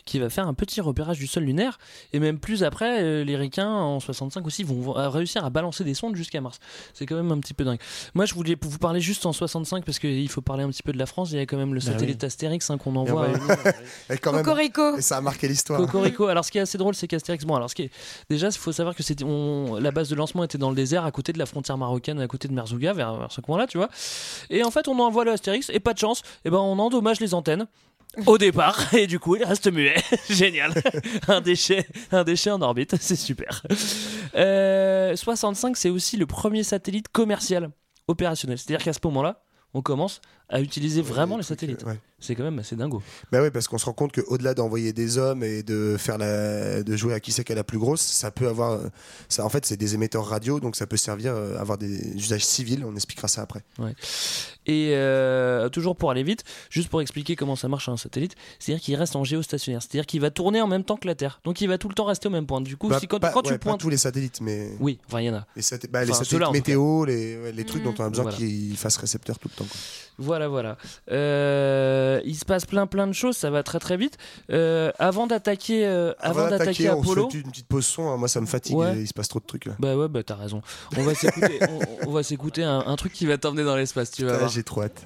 Qui va faire un petit repérage du sol lunaire. Et même plus après, euh, les ricains en 65 aussi vont réussir à balancer des sondes jusqu'à Mars. C'est quand même un petit peu dingue. Moi, je voulais vous parler juste en 65 parce qu'il faut parler un petit peu de la France. Il y a quand même le Bah satellite Astérix hein, qu'on Et on envoie. Et quand même, Cocorico. et ça a marqué l'histoire. Cocorico. Alors, ce qui est assez drôle, c'est qu'Astérix. Bon, alors, ce qui est... déjà, il faut savoir que c'était on- la base de lancement était dans le désert, à côté de la frontière marocaine, à côté de Merzouga, vers, vers ce coin-là, tu vois. Et en fait, on envoie le Astérix, et pas de chance, et ben, on endommage les antennes. Au départ, et du coup, il reste muet. Génial. un déchet, un déchet en orbite, c'est super. Euh, 65, c'est aussi le premier satellite commercial opérationnel. C'est-à-dire qu'à ce moment-là, on commence à utiliser vraiment les satellites. Ouais. C'est quand même assez dingo. Bah oui, parce qu'on se rend compte qu'au-delà d'envoyer des hommes et de faire la, de jouer à qui c'est a la plus grosse, ça peut avoir, euh, ça en fait c'est des émetteurs radio, donc ça peut servir euh, à avoir des usages civils. On expliquera ça après. Et euh, toujours pour aller vite, juste pour expliquer comment ça marche un satellite, c'est-à-dire qu'il reste en géostationnaire, c'est-à-dire qu'il va tourner en même temps que la Terre. Donc il va tout le temps rester au même point. Du coup, Bah, si quand, pas- quand tu ouais, pas pointes. tous les satellites, mais Oui, enfin il y en a. les, saté- bah, les satellites météo, les, les trucs dont on a besoin Voilà. qu'ils fassent récepteur tout le temps. quoi. Voilà, voilà. Euh, il se passe plein plein de choses, ça va très très vite. Euh, avant d'attaquer euh, avant d'attaquer on Apollo. fait une petite pause son. hein. Moi, ça me fatigue. Ouais. Il se passe trop de trucs là. Bah ouais, bah t'as raison. On va s'écouter, on, on va s'écouter un, un truc qui va t'emmener dans l'espace, tu vas voir. J'ai trop hâte.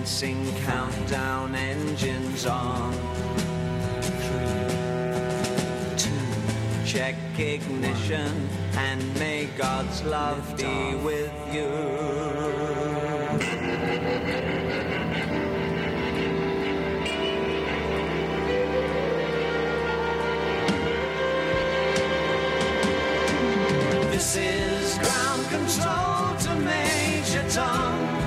Commencing countdown engines on. Three, two. Check ignition and may God's love be with you. This is ground control to Major Tom.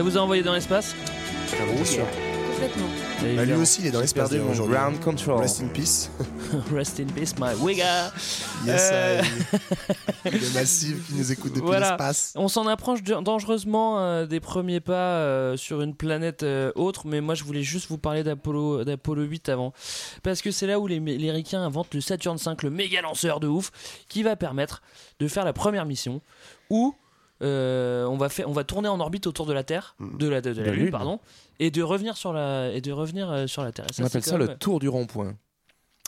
Ça vous a envoyé dans l'espace Bien sûr. Complètement. Bah, lui aussi, il est dans l'espace aujourd'hui. ground control. Rest in peace. Rest in peace, my wigger. Yes, Euh, I. Le massif qui nous écoute depuis Voilà. l'espace. On s'en approche dangereusement euh, des premiers pas euh, sur une planète euh, autre, mais moi je voulais juste vous parler d'Apollo, d'Apollo 8 avant. Parce que c'est là où les, les Ricains inventent le Saturn V, le méga lanceur de ouf, qui va permettre de faire la première mission où euh, on, va faire, on va tourner en orbite autour de la Terre, de la, de, de la La Lune, Lune. pardon, et de revenir sur la, et de revenir, euh, sur la Terre. Et On appelle ça quand le même- tour du rond-point.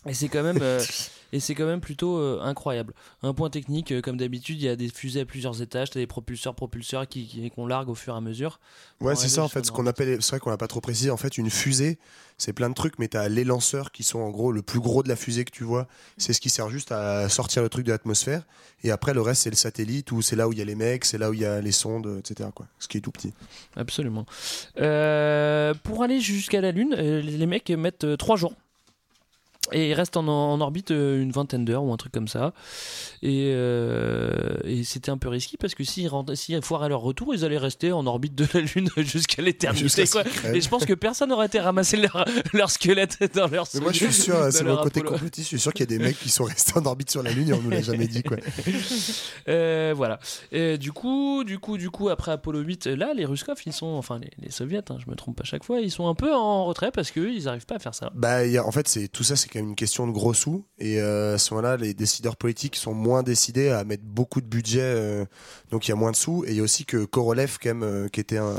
et c'est quand même, euh, et c'est quand même plutôt euh, incroyable. Un point technique, euh, comme d'habitude, il y a des fusées à plusieurs étages, t'as des propulseurs, propulseurs qui, qui- qu'on largue au fur et à mesure. Ouais, c'est ça en fait. Ce qu'on appelle, c'est vrai qu'on l'a pas trop précisé. En fait, une fusée, c'est plein de trucs, mais t'as les lanceurs qui sont en gros le plus gros de la fusée que tu vois. C'est ce qui sert juste à sortir le truc de l'atmosphère. Et après, le reste, c'est le satellite où c'est là où il y a les mecs, c'est là où il y a les sondes, etc. Quoi. Ce qui est tout petit. Absolument. Euh, pour aller jusqu'à la Lune, les mecs mettent euh, trois jours. Et ils restent en, en orbite euh, une vingtaine d'heures ou un truc comme ça. Et, euh, et c'était un peu risqué parce que s'ils s'ils foiraient leur retour, ils allaient rester en orbite de la Lune jusqu'à l'éternité. Et je pense que personne n'aurait été ramasser leur, leur squelette dans leur Mais moi, je suis sûr, c'est mon côté complotiste. Je suis sûr qu'il y a des mecs qui sont restés en orbite sur la Lune et on nous l'a jamais dit. Quoi. Euh, voilà. Et du coup, du coup, du coup, après Apollo 8, là, les Ruskov, ils sont, enfin les, les Soviets, hein, je me trompe pas chaque fois, ils sont un peu en retrait parce que eux, ils arrivent pas à faire ça. Bah, il y a- en fait, c'est tout ça, c'est quand même une question de gros sous. Et euh, à ce moment-là, les décideurs politiques sont moins décidés à mettre beaucoup de budget, euh, donc il y a moins de sous. Et il y a aussi que Korolev, quand même, euh, qui était un.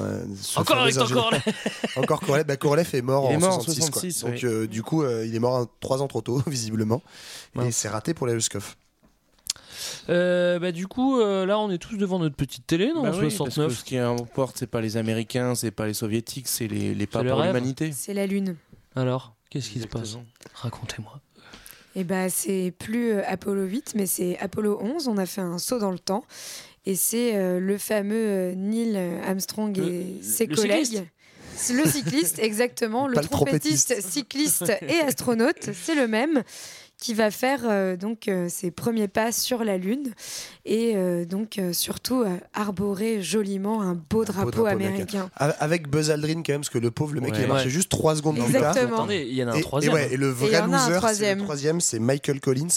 Encore avec ton ingénieur- Korolev. Encore Korolev. Bah, Korolev est mort Il est en mort en 66. quoi. 66, Donc euh, du coup, euh, il est mort un- trois ans trop tôt, visiblement. Et c'est raté pour les Ruskov. Euh, bah, du coup, euh, là, on est tous devant notre petite télé, non? Bah en oui, parce 69. que ce qui importe, c'est pas les Américains, c'est pas les Soviétiques, c'est les, les pas pour l'humanité. C'est la Lune. Alors, qu'est-ce qui se passe. Racontez-moi. Et bah, c'est plus euh, Apollo 8, mais c'est Apollo 11. On a fait un saut dans le temps. Et c'est euh, le fameux euh, Neil Armstrong et Le- ses le collègues. cycliste Le cycliste, exactement. le trompettiste, cycliste et astronaute, c'est le même, qui va faire euh, donc euh, ses premiers pas sur la Lune et euh, donc euh, surtout euh, arborer joliment un beau drapeau, drapeau américain. Avec Buzz Aldrin quand même, parce que le pauvre, le mec, Ouais. il a marché Ouais. juste 3 secondes plus tard. Exactement. Attendez, il y en a un Et- troisième. Et, ouais, et le Et vrai un loser, c'est troisième. le troisième, c'est Michael Collins,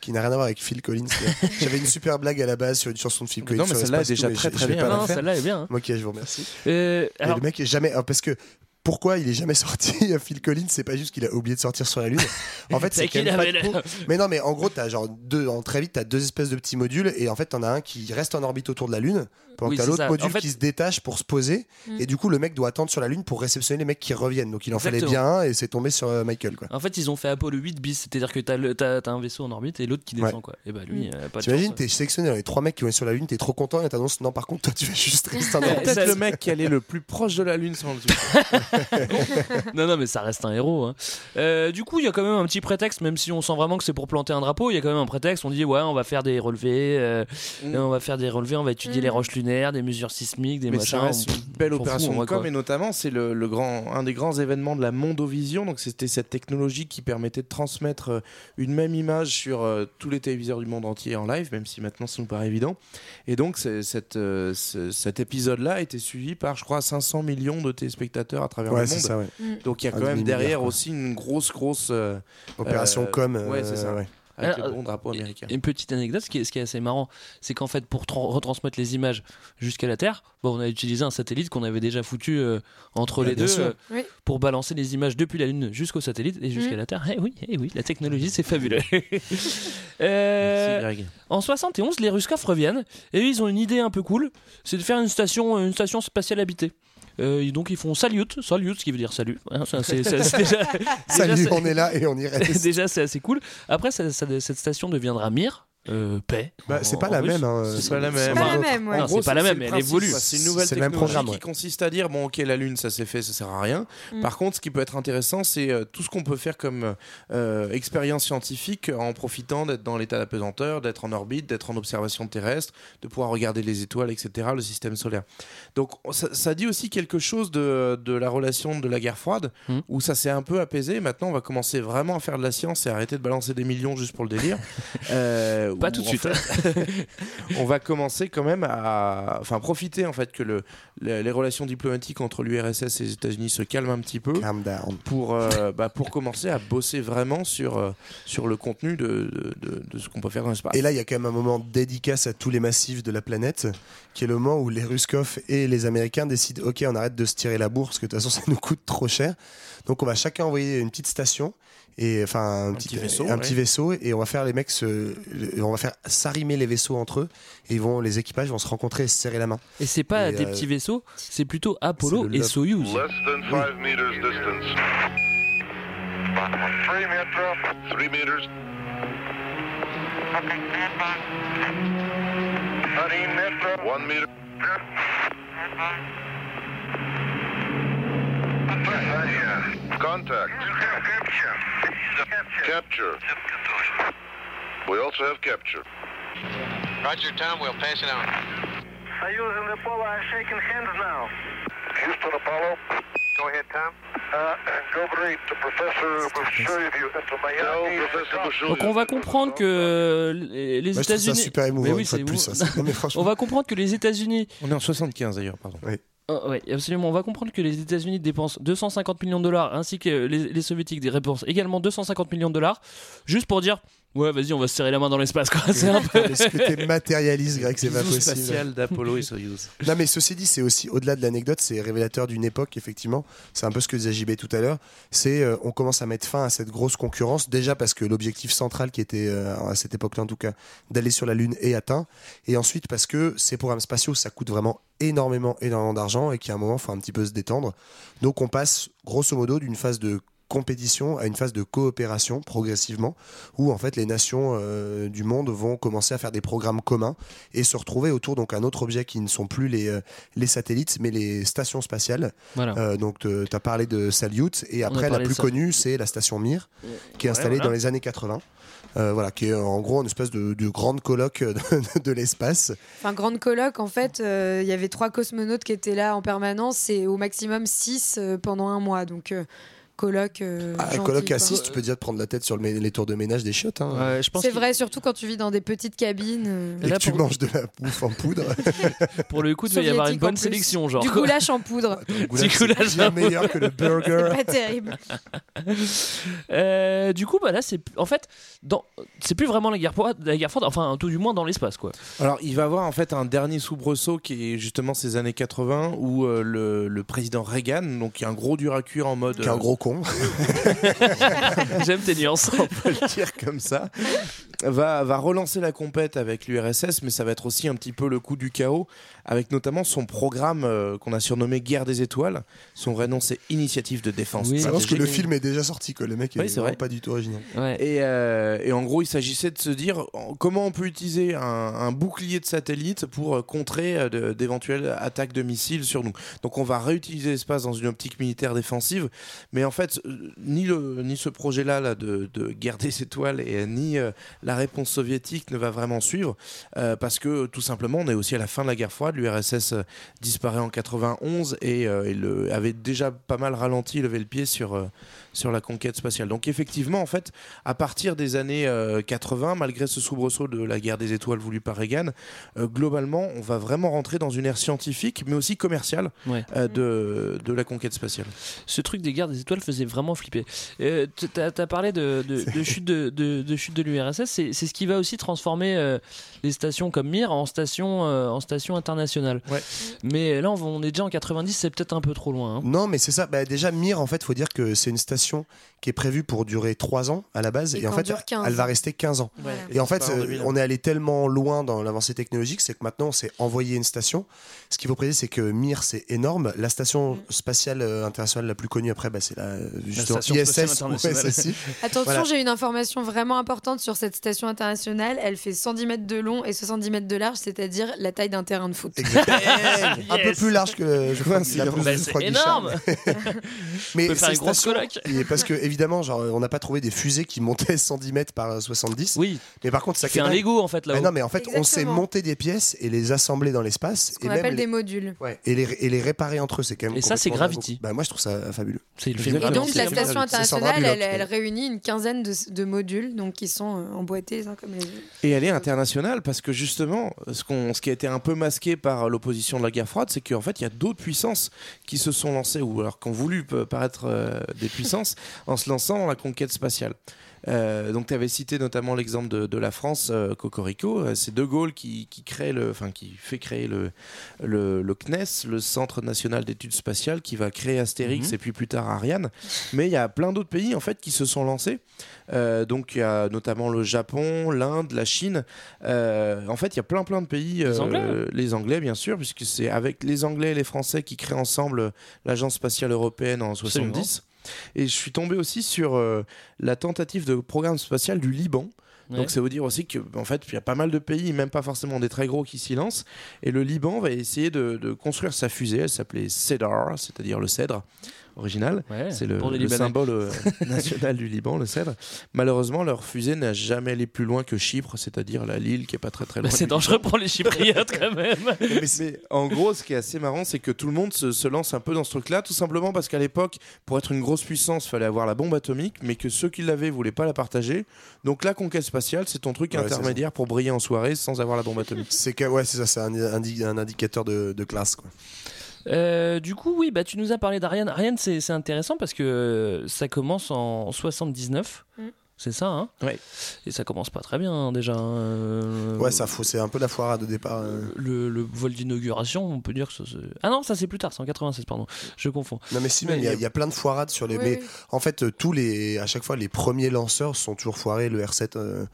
qui n'a rien à voir avec Phil Collins. J'avais une super blague à la base sur une chanson de Phil Collins. Non, mais sur celle-là est et déjà tout, très, très bien. Non, celle-là est bien. hein. Ok, je vous remercie. Euh, Et le mec est jamais. ah, Parce que. Pourquoi il est jamais sorti Phil Collins C'est pas juste qu'il a oublié de sortir sur la Lune. En fait, C'est c'est qu'il avait pas Mais non, mais en gros, t'as genre deux. En très vite, t'as deux espèces de petits modules et en fait, t'en as un qui reste en orbite autour de la Lune, pendant Oui, que t'as c'est l'autre module En fait- qui se détache pour se poser. Mm. Et du coup, le mec doit attendre sur la Lune pour réceptionner les mecs qui reviennent. Donc, il en fallait bien un et c'est tombé sur euh, Michael. Quoi. En fait, ils ont fait Apollo 8 bis, c'est-à-dire que t'as, le, t'as, t'as un vaisseau en orbite et l'autre qui descend, Ouais. quoi. Et bah lui, Mm. euh, pas de T'imagines, t'es sélectionné dans les trois mecs qui vont être sur la Lune, t'es trop content et t'annonces non, par contre, toi, tu vas juste rester en orbite. Peut-être le mec qui allait le plus proche de la Lune sans le. non, non, mais ça reste un héros. hein. Euh, du coup, il y a quand même un petit prétexte, même si on sent vraiment que c'est pour planter un drapeau, il y a quand même un prétexte. On dit, ouais, on va faire des relevés, euh, Mm. on va faire des relevés, on va étudier Mm. les roches lunaires, des mesures sismiques, des Mais machins. ça reste une belle opération de com quoi. et notamment c'est le, le grand, un des grands événements de la Mondovision. Donc c'était cette technologie qui permettait de transmettre euh, une même image sur euh, tous les téléviseurs du monde entier en live, même si maintenant ça nous paraît évident. Et donc c'est- cette, euh, ce- cet épisode-là a été suivi par, je crois, 500 millions de téléspectateurs à travers Ouais, le c'est monde. ça, ouais. Mm. Donc il y a Un quand même derrière aussi une grosse, grosse euh, Opération euh, com. ouais, c'est ça. ouais. avec Alors, le bon drapeau américain. Une petite anecdote, ce qui est, ce qui est assez marrant, c'est qu'en fait, pour tra- retransmettre les images jusqu'à la Terre, bon, on a utilisé un satellite qu'on avait déjà foutu euh, entre Ouais, les deux euh, Oui. pour balancer les images depuis la Lune jusqu'au satellite et jusqu'à Mm. la Terre. Eh oui, eh oui, la technologie, c'est fabuleux. Euh, en 71, les Ruskov reviennent et ils ont une idée un peu cool, c'est de faire une station, une station spatiale habitée. Euh, donc ils font salut, salut, ce qui veut dire salut. Hein, ça, c'est- c'est- c'est déjà, Salut, déjà, on est là et on y reste. déjà, c'est assez cool. Après, ça- ça- cette station deviendra Mir, euh, paix. Bah, c'est pas la même. hein, C'est pas la même. C'est pas la même, ouais. Non, En c'est pas la même, le elle évolue. C'est une nouvelle C'est le même technologie programme, qui ouais. consiste à dire bon, ok, la Lune, ça s'est fait, ça sert à rien. Mm. Par contre, ce qui peut être intéressant, c'est euh, tout ce qu'on peut faire comme euh, expérience scientifique en profitant d'être dans l'état d'apesanteur, d'être en orbite, d'être en observation terrestre, de pouvoir regarder les étoiles, etc., le système solaire. Donc, ça, ça dit aussi quelque chose de, de la relation de la guerre froide, Mm. où ça s'est un peu apaisé. Maintenant, on va commencer vraiment à faire de la science et arrêter de balancer des millions juste pour le délire. Pas tout de suite. fait, on va commencer quand même à enfin profiter en fait que le, le- les relations diplomatiques entre l'URSS et les États-Unis se calment un petit peu Calm down. pour euh, bah, pour commencer à bosser vraiment sur euh, sur le contenu de, de, ce qu'on peut faire dans l'espace. Et là, il y a quand même un moment dédicace à tous les massifs de la planète, qui est le moment où les Ruskov et les Américains décident Ok, on arrête de se tirer la bourre, parce que de toute façon, ça nous coûte trop cher. Donc, on va chacun envoyer une petite station. Et enfin un, petit, petit vaisseau, un ouais. petit vaisseau et on va faire les mecs se, le- on va faire s'arrimer les vaisseaux entre eux et ils vont les équipages vont se rencontrer et se serrer la main. Et c'est pas Et, des euh, petits vaisseaux, c'est plutôt Apollo et. Soyuz. Less than five meters distance. Three meters. Three meters. One meter. Contact. Capture. We also have capture. Roger, Tom. We'll pass it on. Soyuz and Apollo are shaking hands now. Houston Apollo. Go ahead, Tom. Uh. Donc on va comprendre que les États-Unis. super émouvant Mais oui, une fois de plus. émouvant. ça. Non, mais franchement, On va comprendre que les États-Unis On est en 75 d'ailleurs, pardon. Oh, ouais, absolument. On va comprendre que les États-Unis dépensent 250 millions de dollars, ainsi que les, les Soviétiques dépensent également 250 millions de dollars, juste pour dire ouais, vas-y, on va se serrer la main dans l'espace. quoi. C'est un peu. mais ce que tu matérialises, Greg, c'est pas possible. spatial d'Apollo et Soyuz. Non, mais ceci dit, c'est aussi au-delà de l'anecdote, c'est révélateur d'une époque, effectivement. C'est un peu ce que disait JB tout à l'heure. C'est euh, on commence à mettre fin à cette grosse concurrence, déjà parce que l'objectif central, qui était euh, à cette époque-là en tout cas, d'aller sur la Lune est atteint. Et ensuite parce que ces programmes spatiaux, ça coûte vraiment énormément, énormément d'argent et qu'à un moment, il faut un petit peu se détendre. Donc on passe grosso modo d'une phase de compétition à une phase de coopération progressivement où en fait les nations euh, du monde vont commencer à faire des programmes communs et se retrouver autour donc un autre objet qui ne sont plus les, euh, les satellites mais les stations spatiales Voilà. Euh, donc tu as parlé de Salyut et après la plus ça. connue c'est la station Mir qui est Ouais, installée voilà. dans les années 80 Euh, voilà qui est en gros une espèce de, de grande colloque de, de l'espace Enfin, grande colloque, en fait, euh, il y avait trois cosmonautes qui étaient là en permanence et au maximum six euh, pendant un mois. Donc, euh, coloc. euh, Ah, gentil, coloc quoi. à 6, tu peux déjà te prendre la tête sur le les tours de ménage des chiottes. Hein. C'est vrai, surtout quand tu vis dans des petites cabines. euh, Et que tu manges de la bouffe en poudre. Pour le coup, il va y avoir une bonne sélection, genre. Du goulash en poudre. goulash, Du goulash c'est bien en poudre. meilleur que le burger. Pas terrible. Euh, du coup, bah là, c'est en fait, dans... c'est plus vraiment la guerre froide, la guerre froide, enfin, tout du moins dans l'espace, quoi. Alors, il va avoir en fait un dernier soubresaut qui est justement ces années 80 où euh, le, le président Reagan, donc qui est un gros dur à cuire en mode. Qui est un gros con. J'aime tes nuances. on peut le dire comme ça, va, va relancer la compète avec l'URSS, mais ça va être aussi un petit peu le coup du chaos, avec notamment son programme euh, qu'on a surnommé Guerre des Étoiles. Son vrai nom, c'est Initiative de défense. Je pense que le film est déjà sorti, que le mec Oui, vrai. pas du tout original. Et, euh, et en gros, il s'agissait de se dire en- comment on peut utiliser un, un bouclier de satellite pour euh, contrer euh, d'éventuelles attaques de missiles sur nous. Donc on va réutiliser l'espace dans une optique militaire défensive. Mais en fait, ni, le, ni ce projet-là là, de, de guerre des étoiles et ni euh, la réponse soviétique ne va vraiment suivre. euh, parce que tout simplement, on est aussi à la fin de la guerre froide. L'URSS euh, disparaît en 91 et euh, avait déjà pas mal ralenti, levé le pied sur, sur la conquête spatiale. Donc effectivement, en fait, à partir des années euh, 80, malgré ce soubresaut de la guerre des étoiles voulu par Reagan, euh, globalement, on va vraiment rentrer dans une ère scientifique, mais aussi commerciale Ouais. euh, de, de la conquête spatiale. Ce truc des guerres des étoiles faisait vraiment flipper. Euh, t- T'as as parlé de, de- de chute de, de- de chute de l'URSS, c'est c'est ce qui va aussi transformer euh, les stations comme Mir en stations euh, en stations internationales. Mais là, on est déjà en 90, c'est peut-être un peu trop loin. hein. Non, mais c'est ça. Bah, déjà, Mir, en fait, faut dire que c'est une station qui est prévue pour durer 3 ans à la base. Et Et, en fait, dure 15 elle va rester 15 ans. Et en fait, disparaît en euh, 2001. on est allé tellement loin dans l'avancée technologique, c'est que maintenant, on s'est envoyé une station. Ce qu'il faut préciser, c'est que Mir, c'est énorme. La station Mm. spatiale euh, internationale la plus connue après, bah, c'est la, justement, Station spatiale ISS ou. Attention, Voilà. j'ai une information vraiment importante sur cette station internationale. Elle fait 110 mètres de long et 70 mètres de large, c'est-à-dire la taille d'un terrain de foot. Un peu plus large que je crois, la Bah, c'est énorme. Mais On peut faire ces une grosse parce que évidemment, genre, on n'a pas trouvé des fusées qui montaient 110 mètres par 70. Oui. Mais par contre, ça C'est un Lego en fait là. Mais non, mais en fait, on sait Exactement. monter des pièces et les assembler dans l'espace. Même appelle les- des modules. Ouais, et, les, et les réparer entre eux, c'est quand même. Et ça, c'est Gravity. Bah, moi, je trouve ça fabuleux. C'est le film. Et donc la station internationale, elle, réunit une quinzaine de, de modules, donc qui sont euh, emboîtés les uns comme les autres. Et elle est internationale parce que justement, ce, qu'on- ce qui a été un peu masqué par l'opposition de la guerre froide, c'est qu'en fait, il y a d'autres puissances qui se sont lancées, ou alors qui ont voulu paraître euh, des puissances, en se lançant dans la conquête spatiale. Euh, donc tu avais cité notamment l'exemple de, de la France, euh, Cocorico. Euh, C'est De Gaulle qui, qui crée le, enfin qui fait créer le, le, le CNES, le Centre national d'études spatiales, qui va créer Astérix Mhm. et puis plus tard Ariane. Mais il y a plein d'autres pays en fait qui se sont lancés. Euh, donc il y a notamment le Japon, l'Inde, la Chine. En fait, il y a plein plein de pays. Les Anglais. les Anglais, bien sûr, puisque c'est avec les Anglais et les Français qui créent ensemble l'Agence spatiale européenne en 70. Et je suis tombé aussi sur euh, la tentative de programme spatial du Liban. Ouais. Donc ça veut dire aussi que en fait il y a pas mal de pays, même pas forcément des très gros, qui s'y lancent. Et le Liban va essayer de, de construire sa fusée. Elle s'appelait Cedar, c'est-à-dire le cèdre original. Ouais, C'est le, symbole euh, national du Liban, le cèdre. Malheureusement, leur fusée n'a jamais allé plus loin que Chypre, c'est-à-dire la l'île qui est pas très très loin. Bah, c'est du dangereux pour les Chypriotes quand même. mais, mais en gros, ce qui est assez marrant, c'est que tout le monde se, se lance un peu dans ce truc-là, tout simplement parce qu'à l'époque, pour être une grosse puissance, il fallait avoir la bombe atomique, mais que ceux qui l'avaient voulaient pas la partager. Donc la conquête spatiale, c'est ton truc Ouais, c'est intermédiaire pour briller en soirée sans avoir la bombe atomique. C'est que, ouais, c'est ça, c'est un, indi- un indicateur de, de classe, quoi. Euh, du coup, oui, bah, tu nous as parlé d'Ariane. Ariane, c'est c'est intéressant parce que euh, ça commence en 79. Mm. C'est ça, hein? Ouais. Et ça commence pas très bien hein, déjà. hein. Euh, Ouais, ça, c'est un peu la foirade au départ. euh. Le, le vol d'inauguration, on peut dire que ça, Ah non, ça c'est plus tard, c'est en 96, pardon. Je confonds. Non mais si même il y, a- il y a plein de foirades sur les. Oui, mais oui. en fait tous les à chaque fois les premiers lanceurs sont toujours foirés. Le R7 euh, euh,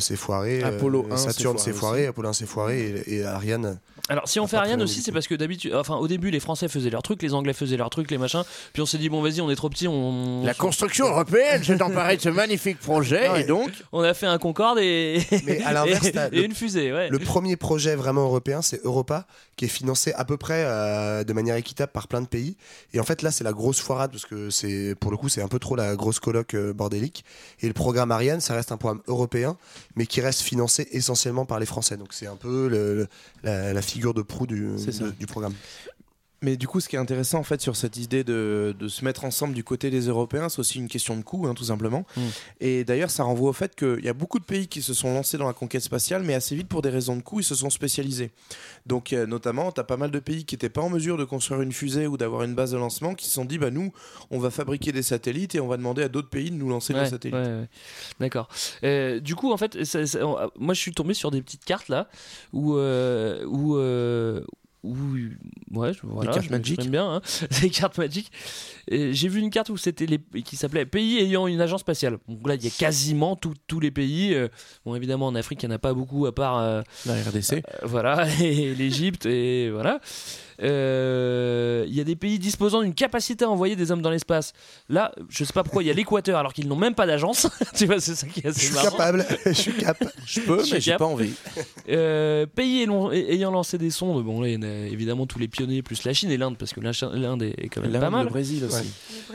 s'est foiré. euh, Apollo 1 s'est Saturne s'est foiré foiré. Apollo 1 s'est foiré et, et Ariane. Alors si on fait Ariane aussi, c'est parce que d'habitude, enfin au début les Français faisaient leur truc, les Anglais faisaient leur truc, les machins. Puis on s'est dit bon vas-y, on est trop petits, on. La construction européenne s'est emparée de ce magnifique projet, Ouais. et donc On a fait un Concorde et. Mais à l'inverse, et, une fusée, ouais. Le premier projet vraiment européen, c'est Europa, qui est financé à peu près euh, de manière équitable par plein de pays. Et en fait, là, c'est la grosse foirade, parce que c'est, pour le coup, c'est un peu trop la grosse coloc euh, bordélique. Et le programme Ariane, ça reste un programme européen, mais qui reste financé essentiellement par les Français. Donc c'est un peu le- la, la figure de proue du programme. Mais du coup, ce qui est intéressant en fait sur cette idée de, de se mettre ensemble du côté des Européens, c'est aussi une question de coût, hein, tout simplement. Mm. Et d'ailleurs, ça renvoie au fait qu'il y a beaucoup de pays qui se sont lancés dans la conquête spatiale, mais assez vite, pour des raisons de coût, ils se sont spécialisés. Donc, euh, notamment, tu as pas mal de pays qui n'étaient pas en mesure de construire une fusée ou d'avoir une base de lancement, qui se sont dit, bah nous, on va fabriquer des satellites et on va demander à d'autres pays de nous lancer Ouais, nos satellites. ouais, ouais. D'accord. Euh, du coup, en fait, ça- ça- on- moi, je suis tombé sur des petites cartes là où, euh, où, où- ouais, je- voilà, cartes m'exprime bien, hein. des cartes magiques. J'ai vu une carte où c'était les qui s'appelait pays ayant une agence spatiale. Donc là, il y a quasiment tous les pays. euh, bon, évidemment, en Afrique, il n'y en a pas beaucoup à part euh, La RDC. euh, voilà, et l'Égypte, et voilà. Euh, Il y a des pays disposant d'une capacité à envoyer des hommes dans l'espace. Là, je sais pas pourquoi il y a l'Équateur alors qu'ils n'ont même pas d'agence. tu vois, c'est ça qui est Je assez suis marrant. capable, je suis capable. Je peux, Je mais j'ai pas envie. Euh, pays ayant- lancé des sondes, bon là il y en a évidemment tous les pionniers plus la Chine et l'Inde parce que l'Inde est quand même pas mal. le Brésil aussi.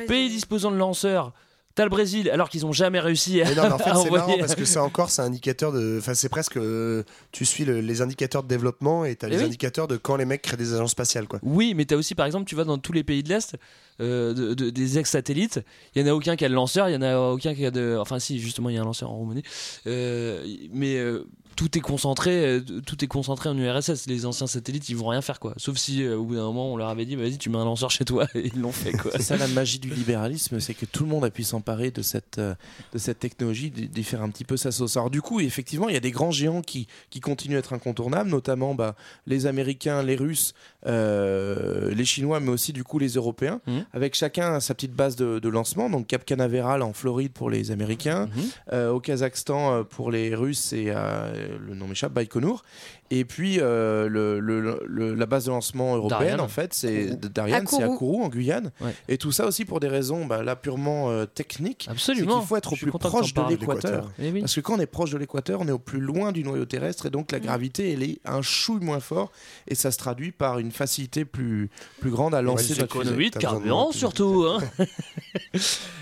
Pays disposant de lanceurs, t'as le Brésil alors qu'ils ont jamais réussi à, Mais non, mais en fait, c'est marrant parce que c'est encore, c'est un indicateur de. Enfin, c'est presque. euh, tu suis le- les indicateurs de développement et tu as Eh les oui. indicateurs de quand les mecs créent des agences spatiales, quoi. Oui, mais t'as aussi, par exemple, tu vas dans tous les pays de l'Est, euh, de- de- des ex-satellites, il y en a aucun qui a le lanceur, il y en a aucun qui a de. Enfin, si, justement, il y a un lanceur en Roumanie. Euh, mais euh, tout est concentré, euh, tout est concentré en URSS. Les anciens satellites, ils vont rien faire, quoi. Sauf si, euh, au bout d'un moment, on leur avait dit, bah, vas-y, tu mets un lanceur chez toi, et ils l'ont fait, quoi. C'est ça la magie du libéralisme, c'est que tout le monde a pu s'emparer de cette, euh, de cette technologie, d'y faire un petit peu sa sauce. Alors du coup, effectivement, il y a des grands géants qui, qui continuent à être incontournables, notamment bah, les Américains, les Russes, euh, les Chinois, mais aussi du coup les Européens, Mhm. avec chacun sa petite base de, de lancement. Donc Cap Canaveral en Floride pour les Américains, euh, au Kazakhstan pour les Russes et euh, le nom m'échappe, Baïkonour. Et puis euh, le, le- le- la base de lancement européenne, en fait, c'est d'Ariane, À c'est à Kourou. En Guyane. Ouais. Et tout ça aussi pour des raisons bah, là purement euh, techniques. Absolument. C'est qu'il faut être au plus proche de l'équateur. Eh oui. Parce que quand on est proche de l'équateur, on est au plus loin du noyau terrestre et donc la gravité elle est un chouille moins fort et ça se traduit par une facilité plus, plus grande à lancer fusée. économies de carburant surtout. hein.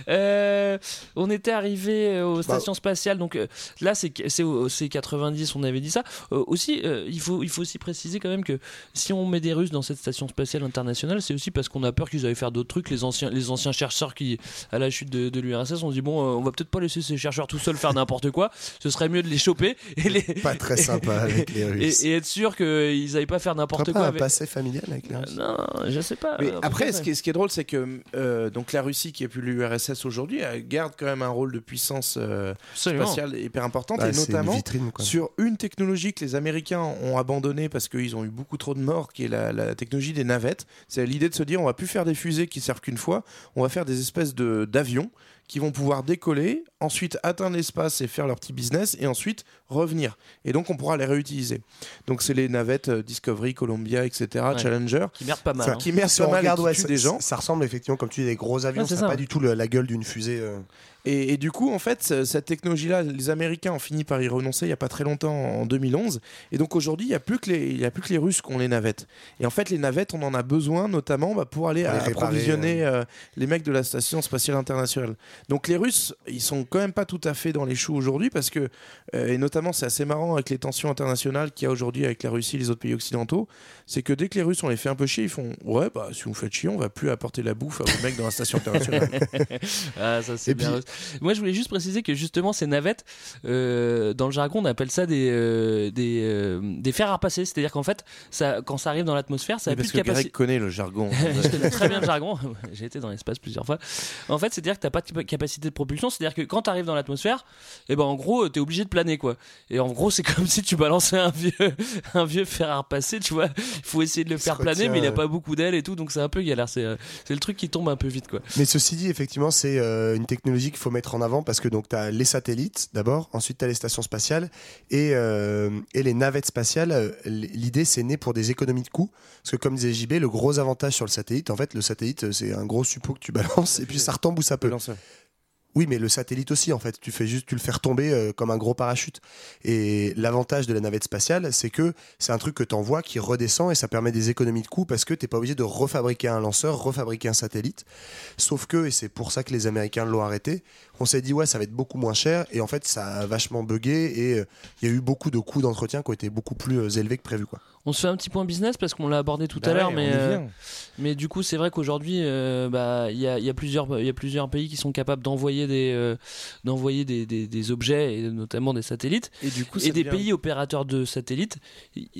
Euh, on était arrivé aux Bah, stations spatiales, donc euh, là c'est c'est au- c'est 90, on avait dit ça. Euh, aussi, euh, il faut il faut aussi préciser quand même que si on met des Russes dans cette station spatiale internationale, c'est aussi parce qu'on a peur qu'ils aillent faire d'autres trucs. Les anciens les anciens chercheurs qui à la chute de, de l'URSS, on se dit bon, euh, on va peut-être pas laisser ces chercheurs tout seuls faire n'importe quoi. Ce serait mieux de les choper et les Pas très sympa avec les Russes. et, et être sûr qu'ils aillent pas faire n'importe quoi. pas un avec- passé familial avec les Russes? Non, je sais pas. Mais après, ce qui, est, ce qui est drôle, c'est que euh, donc la Russie, qui est plus l'URSS aujourd'hui, elle garde quand même un rôle de puissance euh, spatiale hyper importante, Bah, et une notamment vitrine, sur une technologie que les Américains ont abandonnée parce qu'ils ont eu beaucoup trop de morts, qui est la, la technologie des navettes. C'est l'idée de se dire, on va plus faire des fusées qui servent qu'une fois, on va faire des espèces de d'avions qui vont pouvoir décoller, ensuite atteindre l'espace et faire leur petit business, et ensuite revenir. Et donc on pourra les réutiliser. Donc c'est les navettes euh, Discovery, Columbia, etc., Ouais. Challenger, Qui merdent pas mal. Hein. qui merdent Si pas mal et qui ouais, tuent ça, des gens. ça ressemble effectivement, comme tu dis, des gros avions. Ouais, c'est ça n'a ça. pas du tout le- la gueule d'une fusée. euh. Et, et du coup, en fait, ce- cette technologie-là, les Américains ont fini par y renoncer il n'y a pas très longtemps, en 2011. Et donc aujourd'hui, il n'y a, plus que les- il y a plus que les Russes qui ont les navettes. Et en fait, les navettes, on en a besoin notamment bah, pour aller Pour les à- réparer, approvisionner euh, les mecs de la Station Spatiale Internationale. Donc les Russes, ils sont quand même pas tout à fait dans les choux aujourd'hui parce que, euh, et notamment, c'est assez marrant avec les tensions internationales qu'il y a aujourd'hui avec la Russie et les autres pays occidentaux, c'est que dès que les Russes, on les fait un peu chier, ils font Ouais, bah si vous faites chier, on va plus apporter la bouffe à vos mecs dans la Station Internationale. ah, ça c'est bien. puis- Moi, je voulais juste préciser que justement, ces navettes, euh, dans le jargon, on appelle ça des, euh, des, euh, des fers à repasser. C'est-à-dire qu'en fait, ça, quand ça arrive dans l'atmosphère, ça a plus parce de que capacité. Greg connaît le jargon. je connais très bien le jargon. J'ai été dans l'espace plusieurs fois. En fait, c'est-à-dire que t'as pas de capacité de propulsion. C'est-à-dire que quand tu arrives dans l'atmosphère, et ben en gros, t'es obligé de planer quoi. Et en gros, c'est comme si tu balançais un vieux, un vieux fer à repasser. Tu vois, il faut essayer de le faire planer, retient, mais il a pas beaucoup d'ailes et tout, donc c'est un peu galère. C'est, euh, c'est le truc qui tombe un peu vite quoi. Mais ceci dit, effectivement, c'est euh, une technologie qu'il faut mettre en avant parce que donc tu as les satellites d'abord, ensuite tu as les stations spatiales et, euh, et les navettes spatiales. euh, L'idée, c'est né pour des économies de coûts. Parce que comme disait JB, le gros avantage sur le satellite, en fait, le satellite, euh, c'est un gros suppôt que tu balances et puis ça retombe où ça peut. Oui, mais le satellite aussi, en fait, tu fais juste, tu le fais retomber euh, comme un gros parachute. Et l'avantage de la navette spatiale, c'est que c'est un truc que tu envoies qui redescend et ça permet des économies de coûts parce que t'es pas obligé de refabriquer un lanceur, refabriquer un satellite. Sauf que, et c'est pour ça que les Américains l'ont arrêté, On s'est dit ouais, ça va être beaucoup moins cher et en fait ça a vachement bugué et euh, il y a eu beaucoup de coûts d'entretien qui ont été beaucoup plus euh, élevés que prévu quoi. On se fait un petit point business parce qu'on l'a abordé tout Bah à l'heure, mais, euh, mais du coup, c'est vrai qu'aujourd'hui, euh, bah, il y, a, y, a plusieurs- y a plusieurs pays qui sont capables d'envoyer des, euh, d'envoyer des, des- des objets, et notamment des satellites. Et du coup, ça des devient- pays opérateurs de satellites,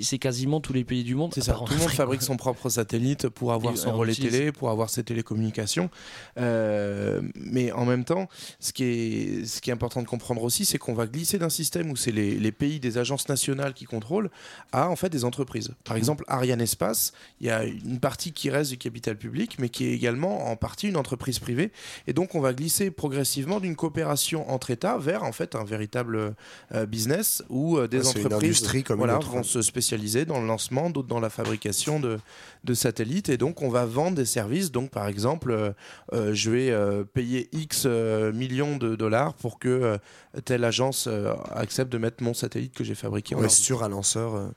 c'est quasiment tous les pays du monde. C'est ça, tout le monde fabrique son propre satellite pour avoir Et son on relais télé, pour avoir ses télécommunications. Mais en même temps, ce qui est, ce qui est important de comprendre aussi, c'est qu'on va glisser d'un système où c'est les, les pays des agences nationales qui contrôlent à en fait des entreprises. Par exemple, Ariane Espace, il y a une partie qui reste du capital public, mais qui est également en partie une entreprise privée. Et donc, on va glisser progressivement d'une coopération entre États vers en fait un véritable euh, business où euh, des une entreprises comme voilà, autre, vont se spécialiser dans le lancement, d'autres dans la fabrication de, de satellites. Et donc, on va vendre des services. Donc, par exemple, euh, je vais payer X millions de dollars pour que telle agence accepte de mettre mon satellite que j'ai fabriqué en Ouais, sur un lanceur.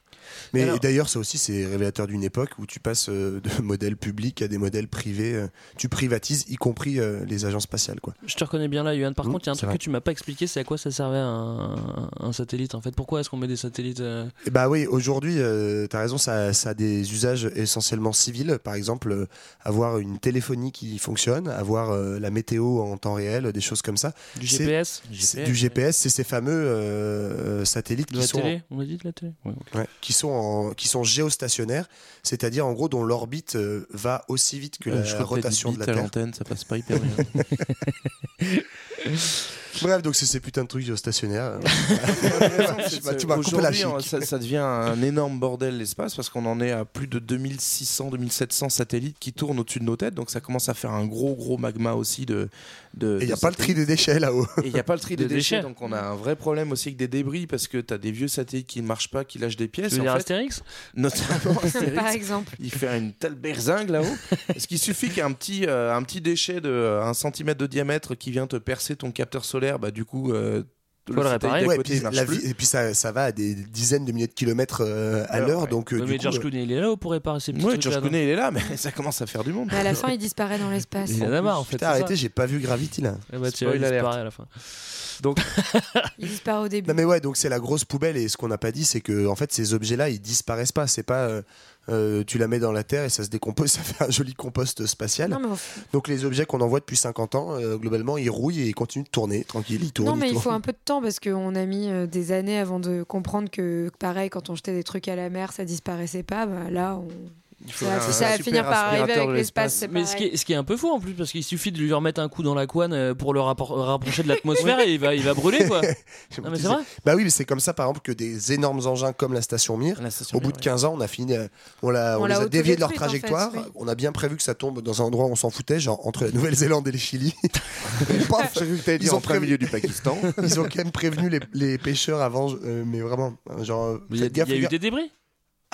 Mais Alors- d'ailleurs, ça aussi, c'est révélateur d'une époque où tu passes euh, de modèles publics à des modèles privés. euh, tu privatises, y compris euh, les agences spatiales. Quoi. Je te reconnais bien là, Yohan. Par Mmh, contre, il y a un truc vrai. que tu m'as pas expliqué, c'est à quoi ça servait un, un satellite en fait. Pourquoi est-ce qu'on met des satellites euh, Et bah oui, aujourd'hui, tu as raison, ça, ça a des usages essentiellement civils. Par exemple, euh, avoir une téléphonie qui fonctionne, avoir euh, la météo en temps réel, des choses comme ça. Du GPS Du GPS, c'est ces fameux satellites De qui la sont, télé On a dit de la télé Ouais. ouais, qui sont en- qui sont géostationnaires, c'est-à-dire en gros dont l'orbite euh, va aussi vite que Euh, la je crois que t'as dit rotation de la à Terre. l'antenne, ça passe pas hyper bien. Bref, donc c'est ces putains de trucs géostationnaires. C'est- Bah, tu m'as coupé la Aujourd'hui, chic. ça, ça devient un énorme bordel l'espace parce qu'on en est à plus de 2600, 2700 satellites qui tournent au-dessus de nos têtes. Donc ça commence à faire un gros, gros magma aussi de. de Et il n'y a pas le tri des déchets là-haut. Et il n'y a pas le tri De des déchets, déchets. donc on a un vrai problème aussi avec des débris parce que tu as des vieux satellites qui ne marchent pas, qui lâchent des pièces. Tu veux en dire fait, Astérix? Notamment Astérix. Par exemple. Il fait une telle berzingue là-haut. Parce qu'il suffit qu'il y ait un petit, euh, un petit déchet de euh, un centimètre de diamètre qui vient te percer ton capteur solaire, bah du coup. euh, Faut le satellite réparer. Ouais, puis la vie- et puis ça, ça va à des dizaines de milliers de kilomètres euh, à l'heure. ouais. Donc, euh, Mais coup, George euh, Clooney, il est là pour réparer ces petits Ouais, trucs George là, Clooney, il est là, mais ça commence à faire du monde. Mais à la fin, il disparaît dans l'espace. Il en a marre en fait. putain, arrêtez, j'ai pas vu Gravity là. Eh bah, tu à la fin. Donc, Il disparaît au début. Non mais ouais, donc c'est la grosse poubelle et ce qu'on n'a pas dit, c'est que en fait ces objets-là, ils disparaissent pas. C'est pas euh, euh, tu la mets dans la terre et ça se décompose, ça fait un joli compost spatial. Non, mais, au- Donc les objets qu'on envoie depuis 50 ans, euh, globalement, ils rouillent et ils continuent de tourner tranquille, ils tournent. non, mais ils il faut un peu de temps parce qu'on a mis euh, des années avant de comprendre que, pareil, quand on jetait des trucs à la mer, ça disparaissait pas. Bah, là, on... il un ça va finir par arriver avec l'espace. c'est Mais ce qui, est, ce qui est un peu fou en plus, parce qu'il suffit de lui remettre un coup dans la couenne euh, pour le rapprocher de l'atmosphère et il va, il va brûler quoi. Non, mais c'est vrai. Bah oui, mais c'est comme ça par exemple que des énormes engins comme la station Mir, La station au bout de ouais. 15 ans, on a fini, euh, on, l'a, On on les a déviés de leur autodétruite, en fait, trajectoire. oui. On a bien prévu que ça tombe dans un endroit où on s'en foutait, genre entre la Nouvelle-Zélande et le Chili. Paf, Ils ont prévu- milieu du Pakistan. Ils ont quand même prévenu les, les pêcheurs avant, euh, mais vraiment, genre. Il y a, faites gaffe, il y a les eu des débris.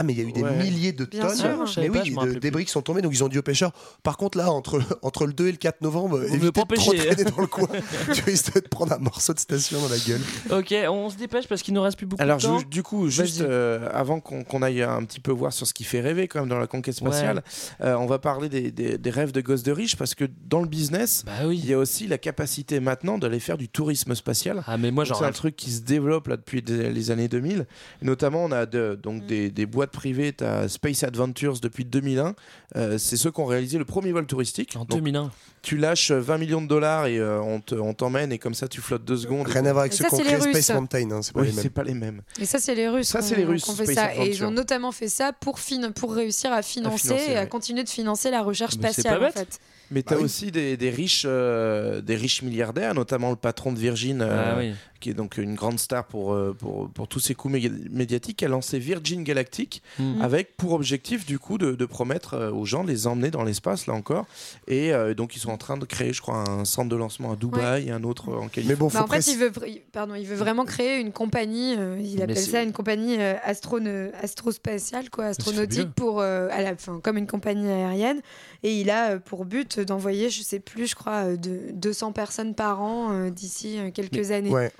Ah mais il y a eu des Ouais. milliers de Bien tonnes sûr. Mais oui, de plus. qui sont tombés donc ils ont dit aux pêcheurs par contre là entre, entre le 2 et le 4 novembre évitez pas de trop pêcher, traîner dans le coin tu risques de te prendre un morceau de station dans la gueule Ok, on se dépêche parce qu'il nous reste plus beaucoup Alors de temps. ju- du coup, juste euh, avant qu'on aille un petit peu voir sur ce qui fait rêver quand même dans la conquête spatiale, euh, on va parler des, des- des rêves de gosses de riches parce que dans le business, Bah il y a aussi la capacité maintenant d'aller faire du tourisme spatial. Ah mais moi C'est un truc qui se développe là depuis des- les années 2000. Et notamment, on a de- donc des, des boîtes privées. Tu as Space Adventures depuis 2001. Euh, c'est ceux qui ont réalisé le premier vol touristique. En Donc, 2001. tu lâches 20 millions de dollars et euh, on te- on t'emmène et comme ça tu flottes deux secondes. rien à voir avec Et ceux qui ont créé. Space Mountain hein, c'est pas Oui, les mêmes c'est pas les mêmes. Et ça, c'est les Russes. Ça, c'est les Russes, fait Space ça. Et ils ont notamment fait ça pour, fin- pour réussir à financer, financer, et à ouais. continuer de financer la recherche Mais c'est spatiale. en fait. Mais tu as Bah oui. aussi des, des riches, euh, des riches milliardaires, notamment le patron de Virgin, euh, Ah oui. Qui est donc une grande star pour, euh, pour, pour tous ses coups médiatiques, a lancé Virgin Galactic Mm. avec pour objectif du coup de, de promettre euh, aux gens de les emmener dans l'espace là encore. Et euh, donc ils sont en train de créer, je crois, un centre de lancement à Dubaï et un autre en Californie. mais bon Bah, en fait, il veut, pardon, il veut vraiment créer une compagnie. euh, il Mais appelle ça une compagnie euh, astrospatiale, quoi, astronautique pour euh, à la fin, comme une compagnie aérienne. Et il a pour but d'envoyer, je sais plus, je crois, de 200 personnes par an euh, d'ici quelques années. ouais.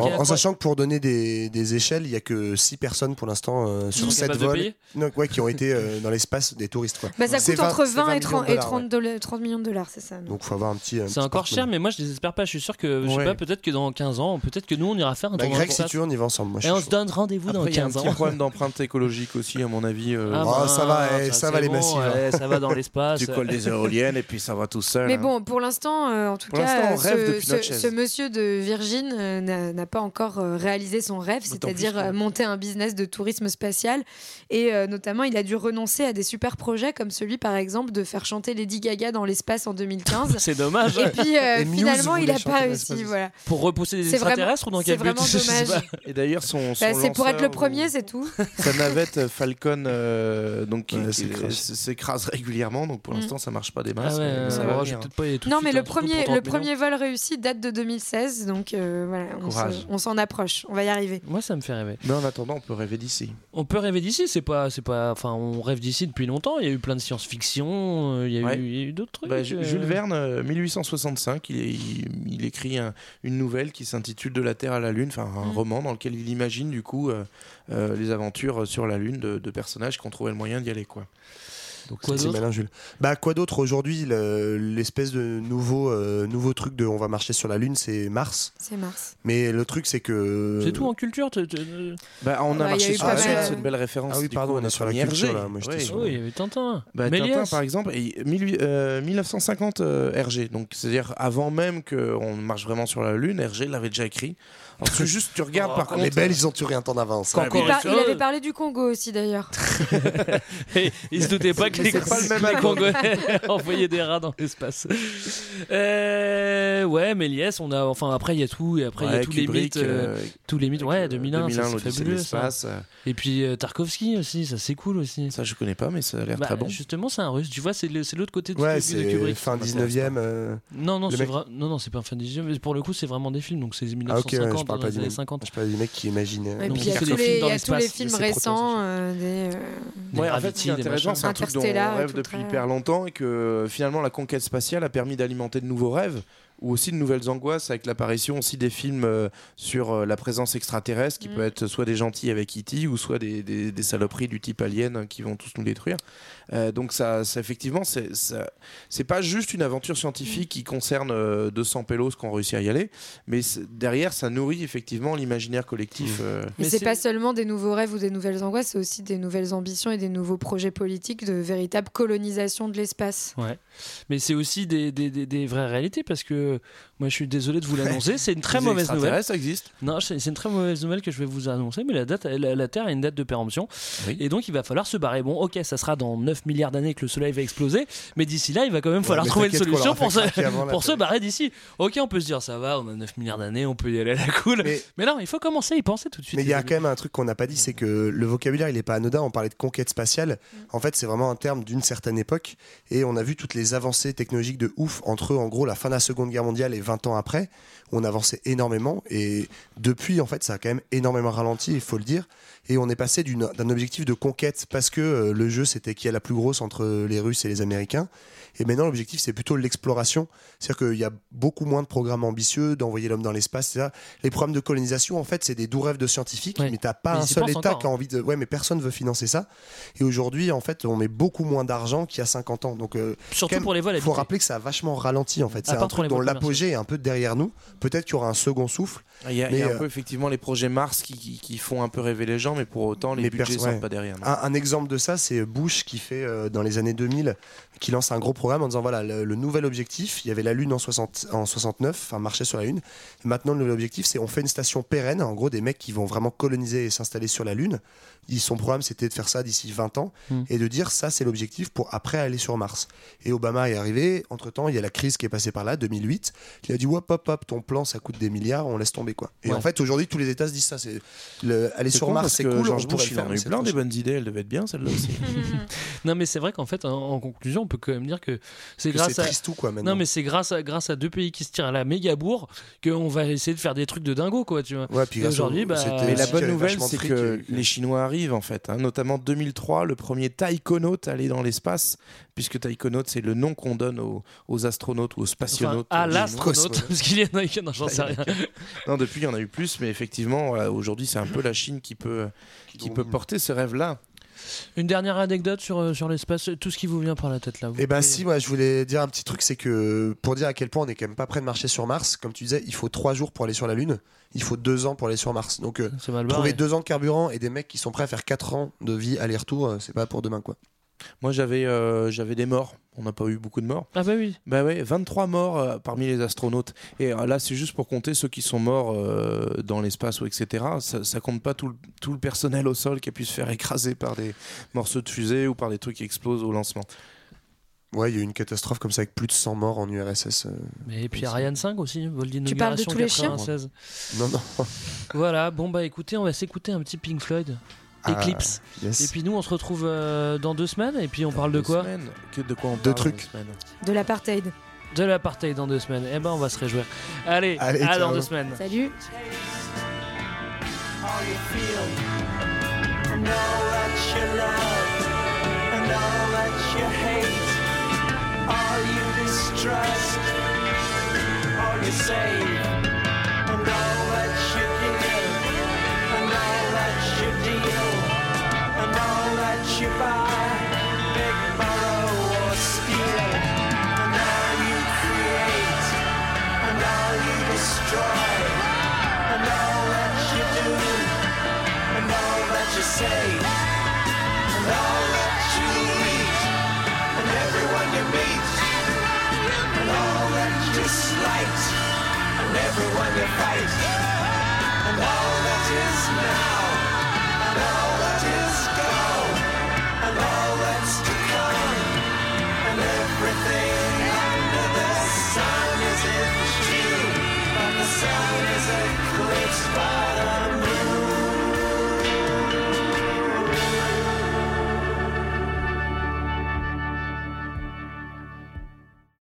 En, sachant que pour donner des, des échelles, il y a que 6 personnes pour l'instant euh, sur sont 7 capables de vols non, ouais, qui ont été euh, dans l'espace des touristes. Quoi. Bah, ça C'est coûte entre c'est 20 et millions 30, de et dollars, 30, ouais. dollars- 30 millions de dollars, c'est ça. Donc faut avoir un petit. C'est encore cher, mais moi je désespère pas. Je suis sûr que, je sais Ouais. pas, peut-être que dans 15 ans, peut-être que nous on ira faire un Bah, Greg, si tu veux, on y va ensemble. Moi, Et on se donne rendez-vous dans Après, il y a un 15 petit ans. problème d'empreinte écologique aussi, à mon avis. euh, Ah ça va, eh, ça va, les massifs, hein. ça va dans l'espace. Tu colles des éoliennes et puis ça va tout seul. Mais hein. bon, pour l'instant, en tout cas, on rêve ce, depuis notre ce- chaise. ce monsieur de Virgin n'a n'a pas encore euh, réalisé son rêve, c'est-à-dire euh, monter un business de tourisme spatial. Et euh, notamment, il a dû renoncer à des super projets comme celui, par exemple, de faire chanter Lady Gaga dans l'espace en 2015. C'est dommage. Et puis euh, Et finalement, il n'a pas réussi. Voilà. Pour repousser des C'est vraiment- extraterrestres ou dans c'est quel but vraiment Je sais dommage. Et d'ailleurs, son, son Bah, c'est pour être le premier, ou- c'est tout. Sa navette Falcon, euh, donc Ouais, s'écrase. régulièrement. Donc pour Mm. l'instant, ça marche pas des Ah masses. ouais, mais ça ouais, va pas Non, mais le premier, pour le 30 millions. premier vol réussi date de 2016, donc euh, voilà, on Courage. on s'en approche, on va y arriver. Moi, ça me fait rêver. Mais en attendant, on peut rêver d'ici. On peut rêver d'ici, c'est pas, c'est pas, enfin, on rêve d'ici depuis longtemps. Il y a eu plein de science-fiction, euh, il y a Ouais. eu, il y a eu d'autres trucs. Bah, euh. Jules Verne, euh, 1865, il, est- il- il écrit un- une nouvelle qui s'intitule De la Terre à la Lune, enfin un Mm. roman dans lequel il imagine du coup euh, euh, les aventures sur la Lune de, de personnages qui ont trouvé le moyen d'y aller. Quoi. Donc, Quoi c'est- malin, Jules. Bah, quoi d'autre aujourd'hui le- L'espèce de nouveau, euh, nouveau truc de on va marcher sur la Lune, c'est Mars. C'est Mars. Mais le truc, c'est que. C'est tout en culture. tu- tu- Bah, on a marché sur la Lune, euh, c'est une belle référence. Ah oui, pardon, coup, on est sur la culture, Hergé. là. Moi, j'étais Ouais. sur- Oh, il y avait Tintin. Bah. Tintin, par exemple, et 18- euh, 1950 euh, Hergé. Donc, c'est-à-dire avant même qu'on marche vraiment sur la Lune, Hergé l'avait déjà écrit. Alors, c'est juste, tu regardes par contre. Les belles, ils ont tué rien temps d'avance. Quand- Ouais, quand- Il, par- mais- il avait parlé du Congo aussi d'ailleurs. Il se doutait pas que les, pas le même les. Congolais envoyaient des rats dans l'espace. Euh, ouais, Méliès, on a, enfin après il y a tout et après il y a tous les mythes, euh, euh, tous les mythes. Ouais, 2001, ça, c'est l'Odyssée de fabuleux. ça. euh, Et puis euh, Tarkovsky aussi, ça c'est cool aussi. Ça, je connais pas, mais ça a l'air Bah, très bon. Justement, c'est un russe. Tu vois, c'est le- c'est l'autre côté de, Ouais, de c'est Kubrick. fin ça m'intéresse 19ème. euh, Non, non, c'est pas fin 19 mais pour le coup, c'est vraiment des films. Donc c'est Ah, ok, 1950 ouais, je parle dans pas les années mec. 50. Je parle du mec qui imagine. euh, Et Non, puis il y a c'est tous des les, y a tous les films c'est récents, euh, des, euh, Des Ouais, en fait, Gravity, ce qui est des intéressant, c'est un truc dont on rêve depuis très- hyper longtemps et que finalement la conquête spatiale a permis d'alimenter de nouveaux rêves ou aussi de nouvelles angoisses avec l'apparition aussi des films euh, sur euh, la présence extraterrestre qui Mm. peut être soit des gentils avec E.T. ou soit des, des- des saloperies du type alien euh, qui vont tous nous détruire. Euh, donc ça, ça, effectivement, c'est ça- c'est pas juste une aventure scientifique qui concerne euh, 200 pélos qui ont réussi à y aller, mais derrière ça nourrit effectivement l'imaginaire collectif. euh, Et Mais c'est c'est- pas seulement des nouveaux rêves ou des nouvelles angoisses, c'est aussi des nouvelles ambitions et des nouveaux projets politiques de véritable colonisation de l'espace. Ouais. Mais c'est aussi des, des, des- des vraies réalités parce que moi je suis désolé de vous l'annoncer, c'est une très les mauvaise nouvelle. ça existe. Non, c'est une très mauvaise nouvelle que je vais vous annoncer, mais la, date, la, la Terre a une date de péremption. Oui. Et donc il va falloir se barrer. Bon, ok, ça sera dans 9 milliards d'années que le Soleil va exploser, mais d'ici là, il va quand même falloir trouver une solution pour, se, pour se barrer d'ici. Ok, on peut se dire ça va, on a 9 milliards d'années, on peut y aller à la cool. Mais, Mais- non, il faut commencer à y penser tout de suite. Mais il y a quand même un truc qu'on n'a pas dit, c'est que le vocabulaire, il est pas anodin. On parlait de conquête spatiale. En fait, c'est vraiment un terme d'une certaine époque. Et on a vu toutes les avancées technologiques de ouf entre, en gros, la fin de la Seconde Guerre mondiale et 20 ans après. On avançait énormément. Et depuis, en fait, ça a quand même énormément ralenti, il faut le dire. Et on est passé d'un objectif de conquête parce que euh, le jeu, c'était qui est la plus grosse entre les Russes et les Américains. Et maintenant, l'objectif, c'est plutôt l'exploration. C'est-à-dire qu'il y a beaucoup moins de programmes ambitieux, d'envoyer l'homme dans l'espace, etc. Les programmes de colonisation, en fait, c'est des doux rêves de scientifiques, Ouais. mais t'as pas Mais un seul État encore, qui a envie de. Ouais, mais personne veut financer ça. Et aujourd'hui, en fait, on met beaucoup moins d'argent qu'il y a 50 ans. Donc, euh, Surtout même, pour les vols faut rappeler que ça a vachement ralenti, en fait. C'est un truc dont l'apogée un peu derrière nous. Peut-être qu'il y aura un second souffle. Il y a, y un euh, peu effectivement les projets Mars qui, qui- qui font un peu rêver les gens, mais pour autant les budgets sortent ouais. pas derrière. Un, un exemple de ça, c'est Bush qui fait euh, dans les années 2000, qui lance un gros programme en disant voilà, le, le nouvel objectif, il y avait la Lune en, 60, en 69, enfin marcher sur la Lune. Et maintenant, le nouvel objectif, c'est on fait une station pérenne, en gros, des mecs qui vont vraiment coloniser et s'installer sur la Lune. Ils- son programme, c'était de faire ça d'ici 20 ans Hmm. et de dire ça, c'est l'objectif pour après aller sur Mars. Et Obama est arrivé. Entre temps, il y a la crise qui est passée par là, 2008. Il a dit hop, hop, hop, ton plan, ça coûte des milliards, on laisse tomber quoi. Et Ouais. en fait, aujourd'hui, tous les États se disent ça. C'est le- aller C'est sur Mars, c'est cool. George Bush, il en faire, a eu c'est plein des bonnes idées, elle devait être bien celle-là aussi. Non, mais c'est vrai qu'en fait, en, en conclusion, on peut quand même dire que c'est Que grâce c'est à. triste tout quoi maintenant. Non, mais c'est grâce à, grâce à deux pays qui se tirent à la méga bourre qu'on va essayer de faire des trucs de dingo, quoi, tu vois. Ouais, puis Et aujourd'hui, au- bah, c'était Mais la bonne nouvelle, c'est que les Chinois arrivent en fait, hein, notamment 2003, le premier taïkonaute allé dans l'espace, puisque taïkonaute c'est le nom qu'on donne aux, aux astronautes ou aux Enfin, spationautes. à chinois. l'astronaute, parce qu'il y en a qui, non, j'en sais rien. Non, depuis, il y en a eu plus, mais effectivement, voilà, aujourd'hui, c'est un peu la Chine qui peut, qui peut porter ce rêve-là. Une dernière anecdote sur, euh, sur l'espace, tout ce qui vous vient par la tête là. vous Et bah pouvez- si, moi je voulais dire un petit truc, c'est que pour dire à quel point on est quand même pas prêt de marcher sur Mars, comme tu disais, il faut trois jours pour aller sur la Lune, il faut deux ans pour aller sur Mars. Donc euh, trouver deux ans de carburant et des mecs qui sont prêts à faire quatre ans de vie aller-retour, euh, c'est pas pour demain quoi. Moi, j'avais euh, j'avais des morts. On n'a pas eu beaucoup de morts. Ah bah oui. Bah ouais, 23 morts euh, parmi les astronautes. Et euh, là, c'est juste pour compter ceux qui sont morts euh, dans l'espace ou etc. Ça, ça compte pas tout le, tout le personnel au sol qui a pu se faire écraser par des morceaux de fusée ou par des trucs qui explosent au lancement. Ouais, il y a eu une catastrophe comme ça avec plus de 100 morts en URSS. euh. Mais et puis Ariane 5 aussi, vol Tu parles de d'inauguration tous les chiens? 96. Non, non. Voilà, bon bah écoutez, on va s'écouter un petit Pink Floyd. Ah, Eclipse. yes. Et puis nous, on se retrouve euh, dans deux semaines. Et puis on parle de quoi semaines. Que- de quoi on Deux parle trucs. De l'apartheid. De l'apartheid dans deux semaines. Eh ben, on va se réjouir. Allez, Allez, à dans deux semaines. Salut. you all distrust, all save, everyone your face.